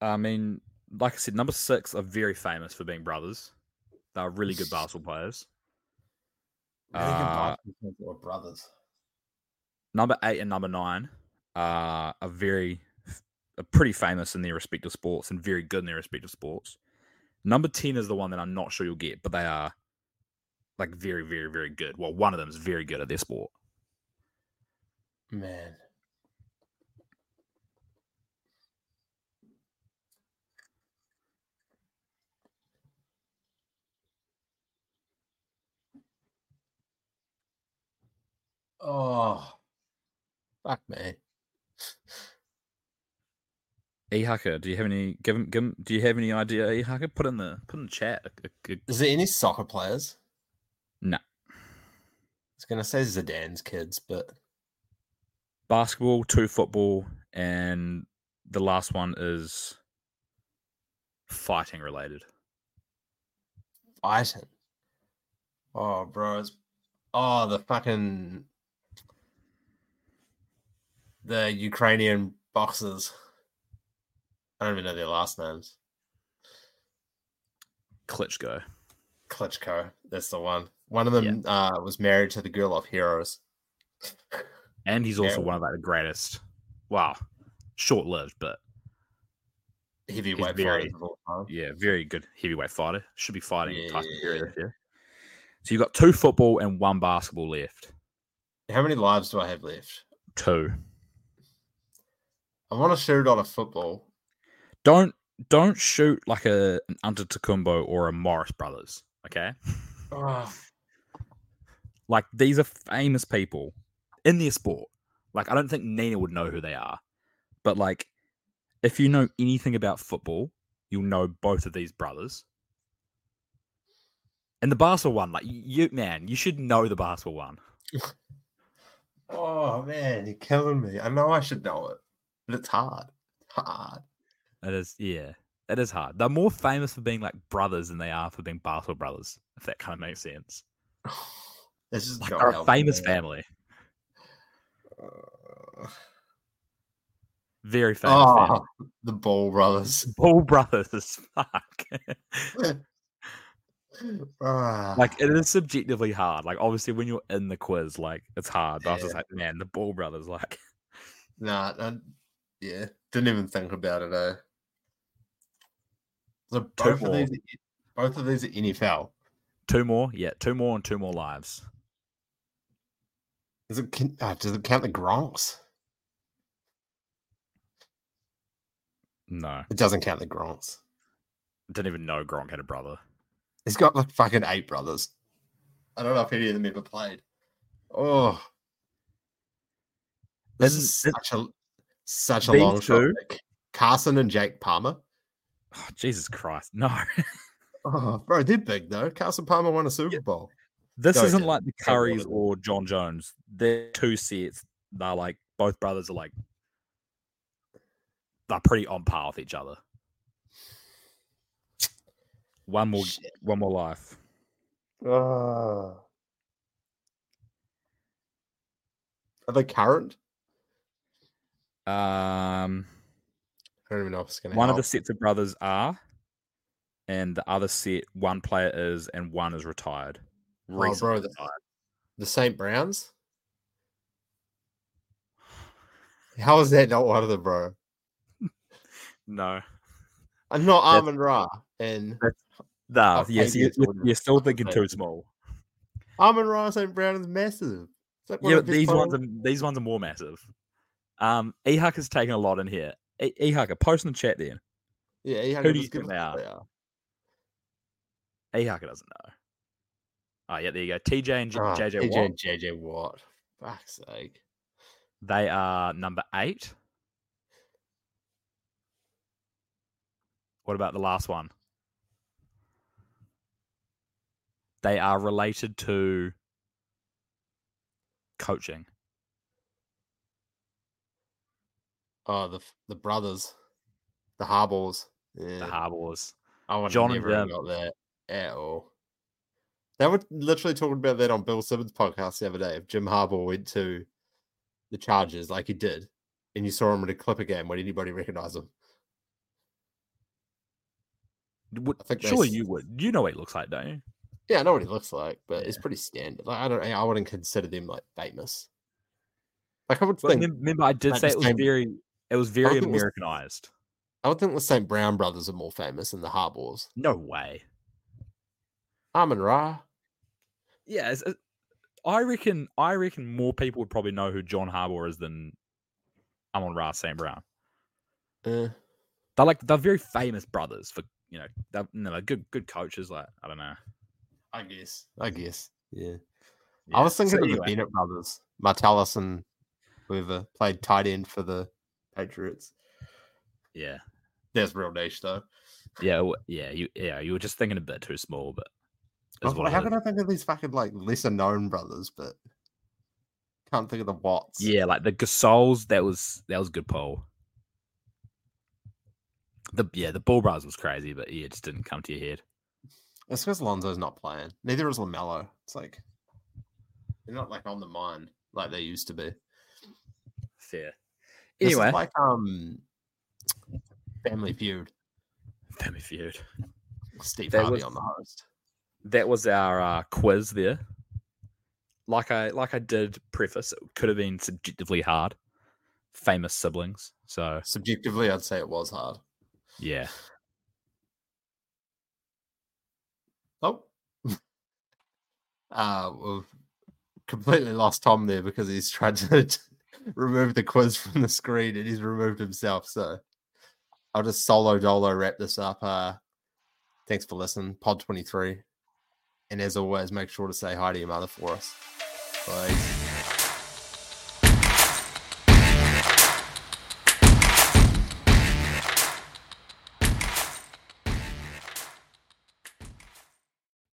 I mean, like I said, number six are very famous for being brothers. They're really good basketball players. Uh, or brothers. Number eight and number nine uh, are very, are pretty famous in their respective sports and very good in their respective sports. Number ten is the one that I'm not sure you'll get, but they are like very, very, very good. Well, one of them is very good at their sport. Man. Oh, fuck me. E Hucker, do you have any? Give him, give him, Do you have any idea? E Hucker, put in the put in the chat. Is there any soccer players? No. I was going to say Zidane's kids, but basketball, two football, and the last one is fighting related. fighting. Oh, bro. It's, oh, the fucking. The Ukrainian boxers. I don't even know their last names. Klitschko. Klitschko. That's the one. One of them uh, was married to the girl of Heroes. [laughs] And he's also Yeah. one of like the greatest. Wow. Short lived, but Heavyweight very- all yeah, very good heavyweight fighter. Should be fighting Tyson Fury Yeah. this year. So you've got two football and one basketball left. How many lives do I have left? Two. I want to shoot on a football. Don't don't shoot like a an Antetokounmpo or a Morris Brothers. Okay. Oh, Like these are famous people in their sport. Like I don't think Nina would know who they are, but like if you know anything about football, you'll know both of these brothers. And the basketball one, like you, man, you should know the basketball one. [laughs] oh, man, you're killing me. I know I should know it, it's hard. Hard. It is, yeah, it is hard. They're more famous for being like brothers than they are for being basketball brothers. If that kind of makes sense. [sighs] this is Like they're a famous me. family, Uh, very famous family. oh, the Ball brothers. [laughs] Ball brothers, [laughs] fuck. [laughs] Ah, like it is subjectively hard. Like obviously when you're in the quiz, like it's hard. But I was just like, man, the Ball brothers, like nah, yeah, didn't even think about it. Eh? So both of more. these, both of these are NFL. two more, yeah, two more and two more lives. Does it can- uh, does it count the Gronks? No, It doesn't count the Gronks. didn't even know Gronk had a brother. He's got like fucking eight brothers. I don't know if any of them ever played. Oh, this is it- such a such a These long shot. Carson and Jake Palmer. Oh, Jesus Christ, no! [laughs] Oh, bro, they're big though. Carson Palmer won a Super Bowl. this Go isn't ahead. like the. Currys or Jon Jones. They're two sets. They're like both brothers are like they're pretty on par with each other. One more, Shit. one more life. Oh. Are they current? Um, I don't even know if it's going to one help. of the sets of brothers are, and the other set, one player is, and one is retired. Oh, bro, the- retired. the St. Browns. How is that not one of them, bro? [laughs] No, I'm not That's- Amon Ra and nah, yes, you, you're still thinking too small. Amon Ra St. Brown is massive. Like Yeah, these ones are these ones are more massive. Um, has taken a lot in here. E- post in the chat then. yeah, who do you think they are. Ehaka doesn't know. Oh yeah, there you go. TJ and J- Ah, JJ TJ Watt. and JJ Watt. Fuck's sake. They are number eight. What about the last one? They are related to coaching. Oh, the the brothers, the Harbaughs. Yeah, The Harbaughs. I would John and never them. got that at all. They were literally talking about that on Bill Simmons' podcast the other day. If Jim Harbaugh went to the Chargers like he did, and you saw him in a Clipper game, would anybody recognize him? Would, I think surely you would. You know what he looks like, don't you? Yeah, I know what he looks like, but it's pretty standard. Like I don't, I wouldn't consider them like famous. Like I would think, remember, I did say it was very, it was very think it was- Americanized. I would think the St. Brown brothers are more famous than the Harbaughs. No way. Amon Ra. Yeah, it's, it- I reckon. I reckon more people would probably know who John Harbaugh is than Amon Ra St. Brown. Eh, They're like they're very famous brothers for you know they're, you know, they're good good coaches. Like I don't know. I guess. I guess. Yeah. Yeah. I was thinking So of anyway, the Bennett brothers, Martellus and whoever played tight end for the Patriots. Yeah, That's real niche though. yeah, w- yeah. You yeah you were just thinking a bit too small, but I is was like, it can I think of these fucking like lesser known brothers, but can't think of the Watts. yeah, like the Gasols. That was that was a good poll. The yeah the Ball Brothers was crazy, but yeah, it just didn't come to your head. It's because Lonzo's not playing. Neither is Lamelo. It's like they're not like on the mind like they used to be. Fair. Anyway, like um Family Feud. Family Feud. Steve That Harvey was- on the host. that was our uh, quiz there. Like I like I did preface, it could have been subjectively hard. Famous siblings, so Subjectively, I'd say it was hard. yeah. Oh. [laughs] uh, we've completely lost Tom there because he's tried to [laughs] remove the quiz [laughs] from the screen and he's removed himself. So I'll just solo dolo wrap this up. Uh, thanks for listening, Pod 23. And as always, make sure to say hi to your mother for us. Bye.